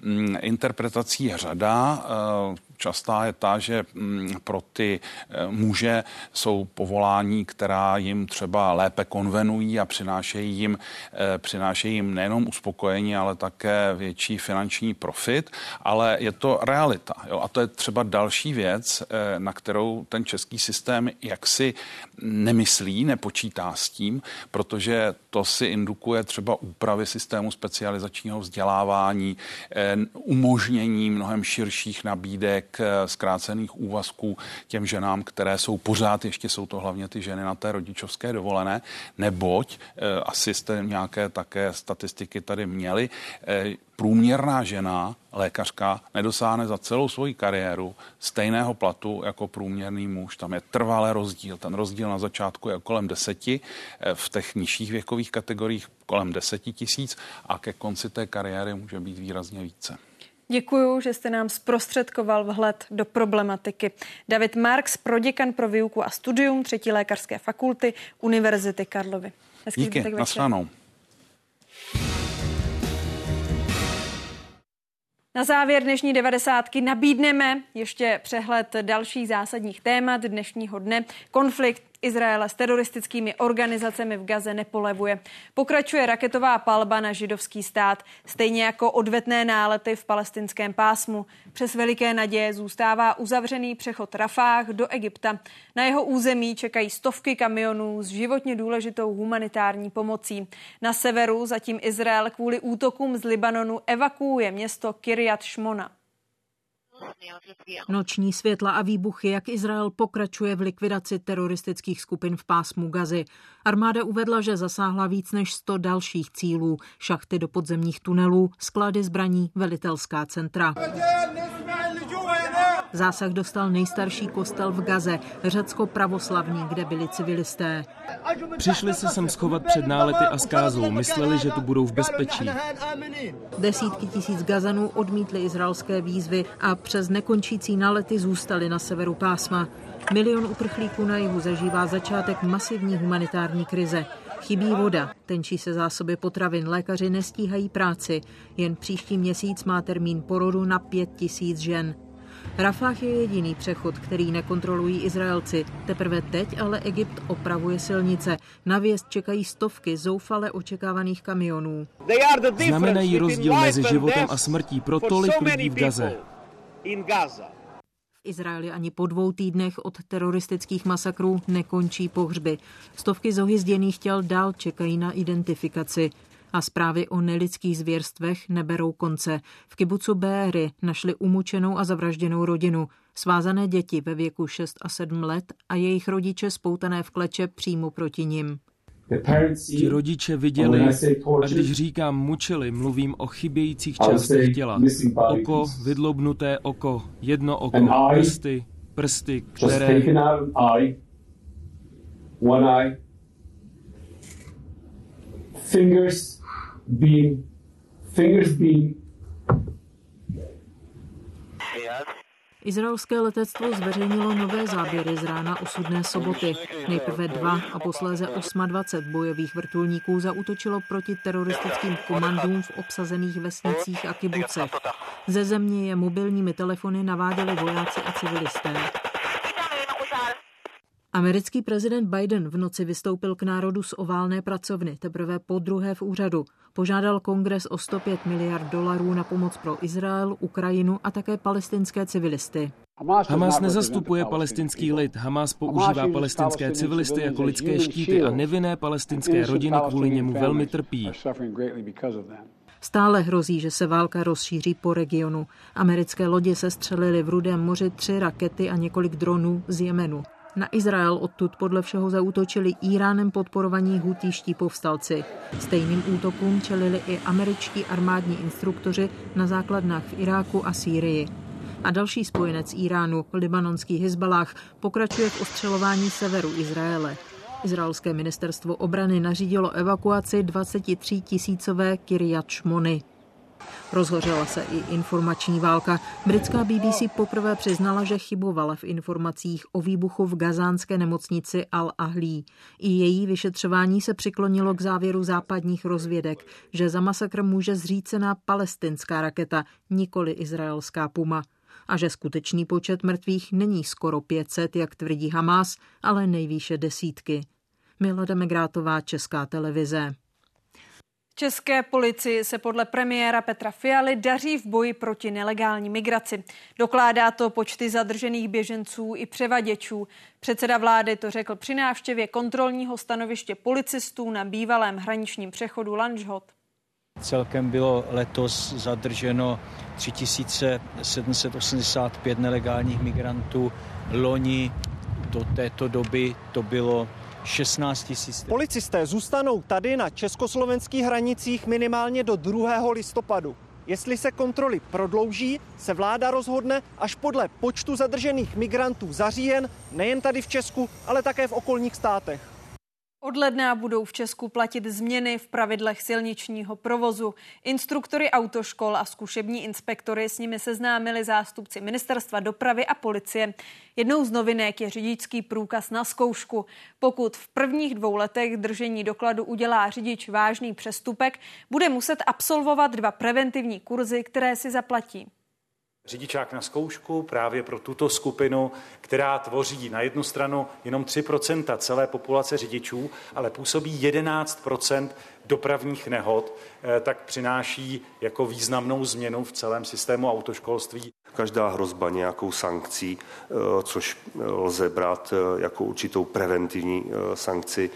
Mm, interpretací je řada, eh, častá je ta, že mm, pro ty eh, muže jsou povolání, která jim třeba lépe konvenují a přinášejí jim, eh, přinášejí jim nejenom uspokojení, ale také větší finanční profit, ale je to realita. Jo? A to je třeba další věc, eh, na kterou ten český systém jaksi nemyslí, nepočítá s tím, protože to si indukuje třeba úpravy systému specializačního vzdělávání, umožnění mnohem širších nabídek, několik eh, zkrácených úvazků těm ženám, které jsou pořád, ještě jsou to hlavně ty ženy na té rodičovské dovolené, neboť eh, asi jste nějaké také statistiky tady měli, eh, průměrná žena, lékařka, nedosáhne za celou svoji kariéru stejného platu jako průměrný muž. Tam je trvalý rozdíl. Ten rozdíl na začátku je kolem deseti, v těch nižších věkových kategoriích kolem deseti tisíc a ke konci té kariéry může být výrazně více. Děkuji, že jste nám zprostředkoval vhled do problematiky. David Marx, proděkan pro výuku a studium třetí lékařské fakulty Univerzity Karlovy. Hezký Díky, nasranou. Na závěr dnešní devadesátky nabídneme ještě přehled dalších zásadních témat dnešního dne. Konflikt Izraele s teroristickými organizacemi v Gaze nepolevuje. Pokračuje raketová palba na židovský stát, stejně jako odvetné nálety v palestinském pásmu. Přes veliké naděje zůstává uzavřený přechod Rafách do Egypta. Na jeho území čekají stovky kamionů s životně důležitou humanitární pomocí. Na severu zatím Izrael kvůli útokům z Libanonu evakuuje město Kiryat Shmona. Noční světla a výbuchy, jak Izrael pokračuje v likvidaci teroristických skupin v pásmu Gazy. Armáda uvedla, že zasáhla víc než 100 dalších cílů, šachty do podzemních tunelů, sklady zbraní, velitelská centra. Zásah dostal nejstarší kostel v Gaze, řecko-pravoslavní, kde byli civilisté. Přišli se sem schovat před nálety a skázou, mysleli, že tu budou v bezpečí. Desítky tisíc Gazanů odmítli izraelské výzvy a přes nekončící nálety zůstali na severu pásma. Milion uprchlíků na jihu zažívá začátek masivní humanitární krize. Chybí voda, tenčí se zásoby potravin, lékaři nestíhají práci. Jen příští měsíc má termín porodu na pět tisíc žen. Rafah je jediný přechod, který nekontrolují Izraelci. Teprve teď ale Egypt opravuje silnice. Na věst čekají stovky zoufale očekávaných kamionů. Znamenají rozdíl mezi životem a smrtí pro tolik lidí v Gaze. V Izraeli ani po dvou týdnech od teroristických masakrů nekončí pohřby. Stovky zohyzděných těl dál čekají na identifikaci a zprávy o nelidských zvěrstvech neberou konce. V kibucu Béry našli umučenou a zavražděnou rodinu, svázané děti ve věku 6 a 7 let a jejich rodiče spoutané v kleče přímo proti nim. Ti rodiče viděli, a když říkám mučili, mluvím o chybějících částech těla. Oko, vydloubnuté oko, jedno oko, prsty, prsty, které... Fingers being fingers being Izraelské letectvo zveřejnilo nové záběry z rána osudné soboty. Nejprve dva a posléze 28 bojových vrtulníků zautočilo proti teroristickým komandům v obsazených vesnicích a kibucech. Ze země je mobilními telefony naváděli vojáci a civilisté. Americký prezident Biden v noci vystoupil k národu z oválné pracovny, teprve po druhé v úřadu. Požádal kongres o 105 miliard dolarů na pomoc pro Izrael, Ukrajinu a také palestinské civilisty. Hamas nezastupuje palestinský lid. Hamas používá palestinské civilisty jako lidské štíty a nevinné palestinské rodiny kvůli němu velmi trpí. Stále hrozí, že se válka rozšíří po regionu. Americké lodě se střelily v Rudém moři tři rakety a několik dronů z Jemenu. Na Izrael odtud podle všeho zautočili Iránem podporovaní hutíští povstalci. Stejným útokům čelili i američtí armádní instruktoři na základnách v Iráku a Sýrii. A další spojenec Iránu, libanonský Hezbalách, pokračuje v ostřelování severu Izraele. Izraelské ministerstvo obrany nařídilo evakuaci 23 tisícové Kiryat Shmony. Rozhořela se i informační válka. Britská BBC poprvé přiznala, že chybovala v informacích o výbuchu v gazánské nemocnici Al-Ahlí. I její vyšetřování se přiklonilo k závěru západních rozvědek, že za masakr může zřícená palestinská raketa, nikoli izraelská Puma a že skutečný počet mrtvých není skoro 500, jak tvrdí Hamas, ale nejvýše desítky. Milada Megrátová, Česká televize. České policii se podle premiéra Petra Fialy daří v boji proti nelegální migraci. Dokládá to počty zadržených běženců i převaděčů. Předseda vlády to řekl při návštěvě kontrolního stanoviště policistů na bývalém hraničním přechodu Lanžhot. Celkem bylo letos zadrženo 3785 nelegálních migrantů. Loni do této doby to bylo 16 tisíc. Policisté zůstanou tady na československých hranicích minimálně do 2. listopadu. Jestli se kontroly prodlouží, se vláda rozhodne až podle počtu zadržených migrantů za říjen, nejen tady v Česku, ale také v okolních státech. Od ledna budou v Česku platit změny v pravidlech silničního provozu. Instruktory autoškol a zkušební inspektory s nimi seznámili zástupci ministerstva dopravy a policie. Jednou z novinek je řidičský průkaz na zkoušku. Pokud v prvních dvou letech držení dokladu udělá řidič vážný přestupek, bude muset absolvovat dva preventivní kurzy, které si zaplatí řidičák na zkoušku právě pro tuto skupinu, která tvoří na jednu stranu jenom 3% celé populace řidičů, ale působí 11% dopravních nehod, eh, tak přináší jako významnou změnu v celém systému autoškolství. Každá hrozba nějakou sankcí, což lze brát jako určitou preventivní sankci,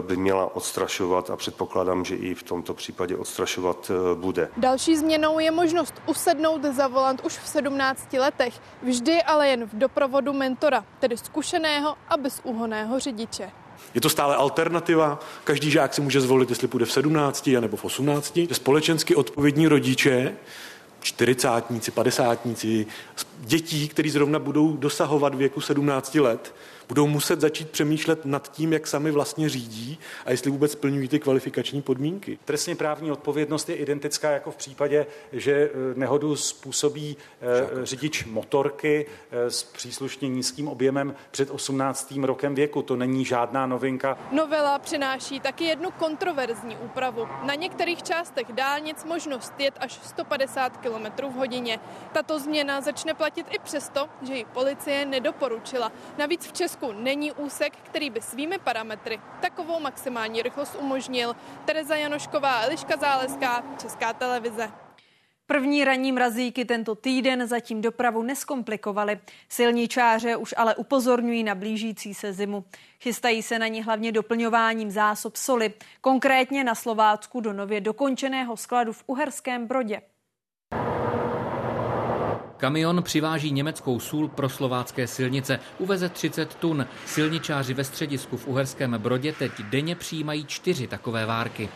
by měla odstrašovat a předpokládám, že i v tomto případě odstrašovat bude. Další změnou je možnost usednout za volant už v 17 letech, vždy ale jen v doprovodu mentora, tedy zkušeného a bezúhoného řidiče. Je to stále alternativa. Každý žák si může zvolit, jestli půjde v 17 nebo v 18. Společensky odpovědní rodiče čtyřicátníci, padesátníci, dětí, kteří zrovna budou dosahovat věku 17 let, budou muset začít přemýšlet nad tím, jak sami vlastně řídí a jestli vůbec splňují ty kvalifikační podmínky. Trestně právní odpovědnost je identická jako v případě, že eh, nehodu způsobí eh, řidič motorky eh, s příslušně nízkým objemem před 18. rokem věku. To není žádná novinka. Novela přináší taky jednu kontroverzní úpravu. Na některých částech dálnic možnost jet až 150 km v hodině. Tato změna začne platit i přesto, že ji policie nedoporučila. Navíc v Česku Česku není úsek, který by svými parametry takovou maximální rychlost umožnil. Tereza Janošková, Eliška Záleská, Česká televize. První ranní mrazíky tento týden zatím dopravu neskomplikovaly. Silničáře už ale upozorňují na blížící se zimu. Chystají se na ní hlavně doplňováním zásob soli, konkrétně na Slovácku do nově dokončeného skladu v Uherském Brodě. Kamion přiváží německou sůl pro slovácké silnice. Uveze 30 tun. Silničáři ve středisku v Uherském Brodě teď denně přijímají čtyři takové várky.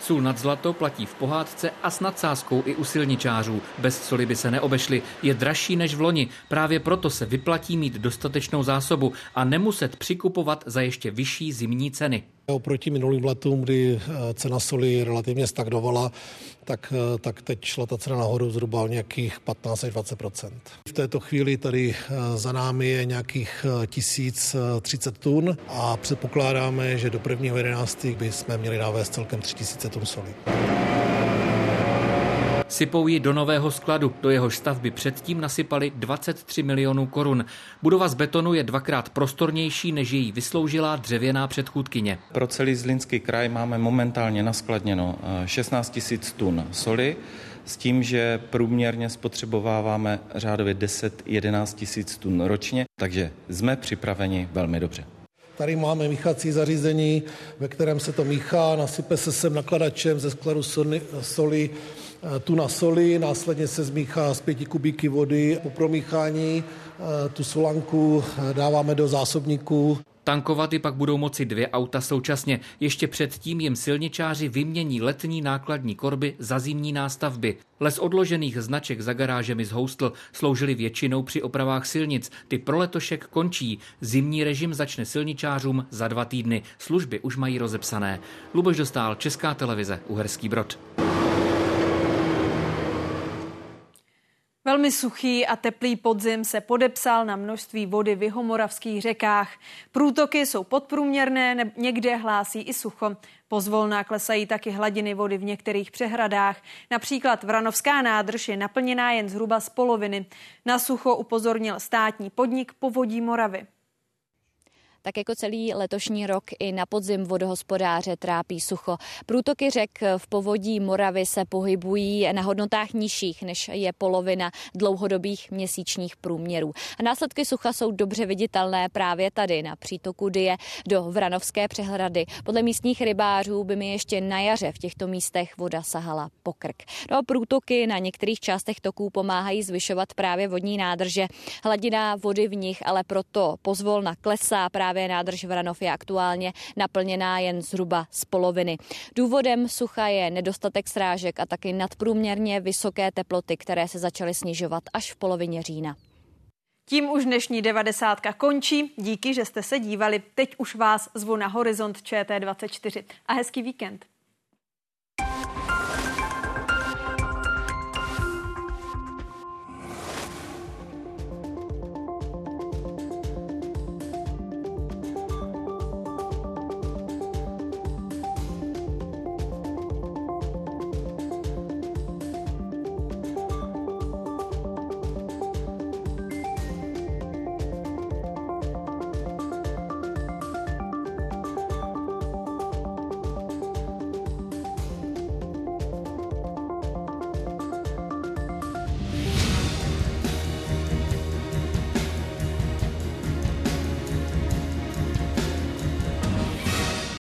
Sůl nad zlato platí v pohádce a s nadsázkou i u silničářů. Bez soli by se neobešli. Je dražší než v loni. Právě proto se vyplatí mít dostatečnou zásobu a nemuset přikupovat za ještě vyšší zimní ceny. Oproti minulým letům, kdy eh, cena soli relativně stagnovala, tak, eh, tak teď šla ta cena nahoru zhruba o nějakých 15 až 20 V této chvíli tady eh, za námi je nějakých 1030 tun a předpokládáme, že do 1.11. by jsme měli navést celkem 3000 tun soli. Sypou ji do nového skladu, do jeho stavby předtím nasypali 23 milionů korun. Budova z betonu je dvakrát prostornější než její vysloužilá dřevěná předchůdkyně. Pro celý Zlínský kraj máme momentálně naskladněno 16 eh, tisíc tun soli, s tím, že průměrně spotřebováváme řádově 10-11 tisíc tun ročně, takže jsme připraveni velmi dobře. Tady máme míchací zařízení, ve kterém se to míchá, nasype se sem nakladačem ze skladu soli, soli tu na soli, následně se zmíchá z pěti kubíky vody. Po promíchání eh, tu solanku eh, dáváme do zásobníku. Tankovat ji pak budou moci dvě auta současně. Ještě předtím jim silničáři vymění letní nákladní korby za zimní nástavby. Les odložených značek za garážemi z Houstl sloužily většinou při opravách silnic. Ty pro letošek končí. Zimní režim začne silničářům za dva týdny. Služby už mají rozepsané. Luboš Dostál, Česká televize, Uherský Brod. Velmi suchý a teplý podzim se podepsal na množství vody v jihomoravských řekách. Průtoky jsou podprůměrné, někde hlásí i sucho. Pozvolná klesají taky hladiny vody v některých přehradách. Například Vranovská nádrž je naplněná jen zhruba z poloviny. Na sucho upozornil státní podnik Povodí Moravy. Tak jako celý letošní rok i na podzim vodohospodáře trápí sucho. Průtoky řek v povodí Moravy se pohybují na hodnotách nižších, než je polovina dlouhodobých měsíčních průměrů. A následky sucha jsou dobře viditelné právě tady na přítoku Die do Vranovské přehrady. Podle místních rybářů by mi ještě na jaře v těchto místech voda sahala po krk. No průtoky na některých částech toků pomáhají zvyšovat právě vodní nádrže. Hladina vody v nich ale proto pozvolna klesá právě právě nádrž Vranov je aktuálně naplněná jen zhruba z poloviny. Důvodem sucha je nedostatek srážek a taky nadprůměrně vysoké teploty, které se začaly snižovat až v polovině října. Tím už dnešní devadesátka končí. Díky, že jste se dívali. Teď už vás zvu na Horizont ČT24 a hezký víkend.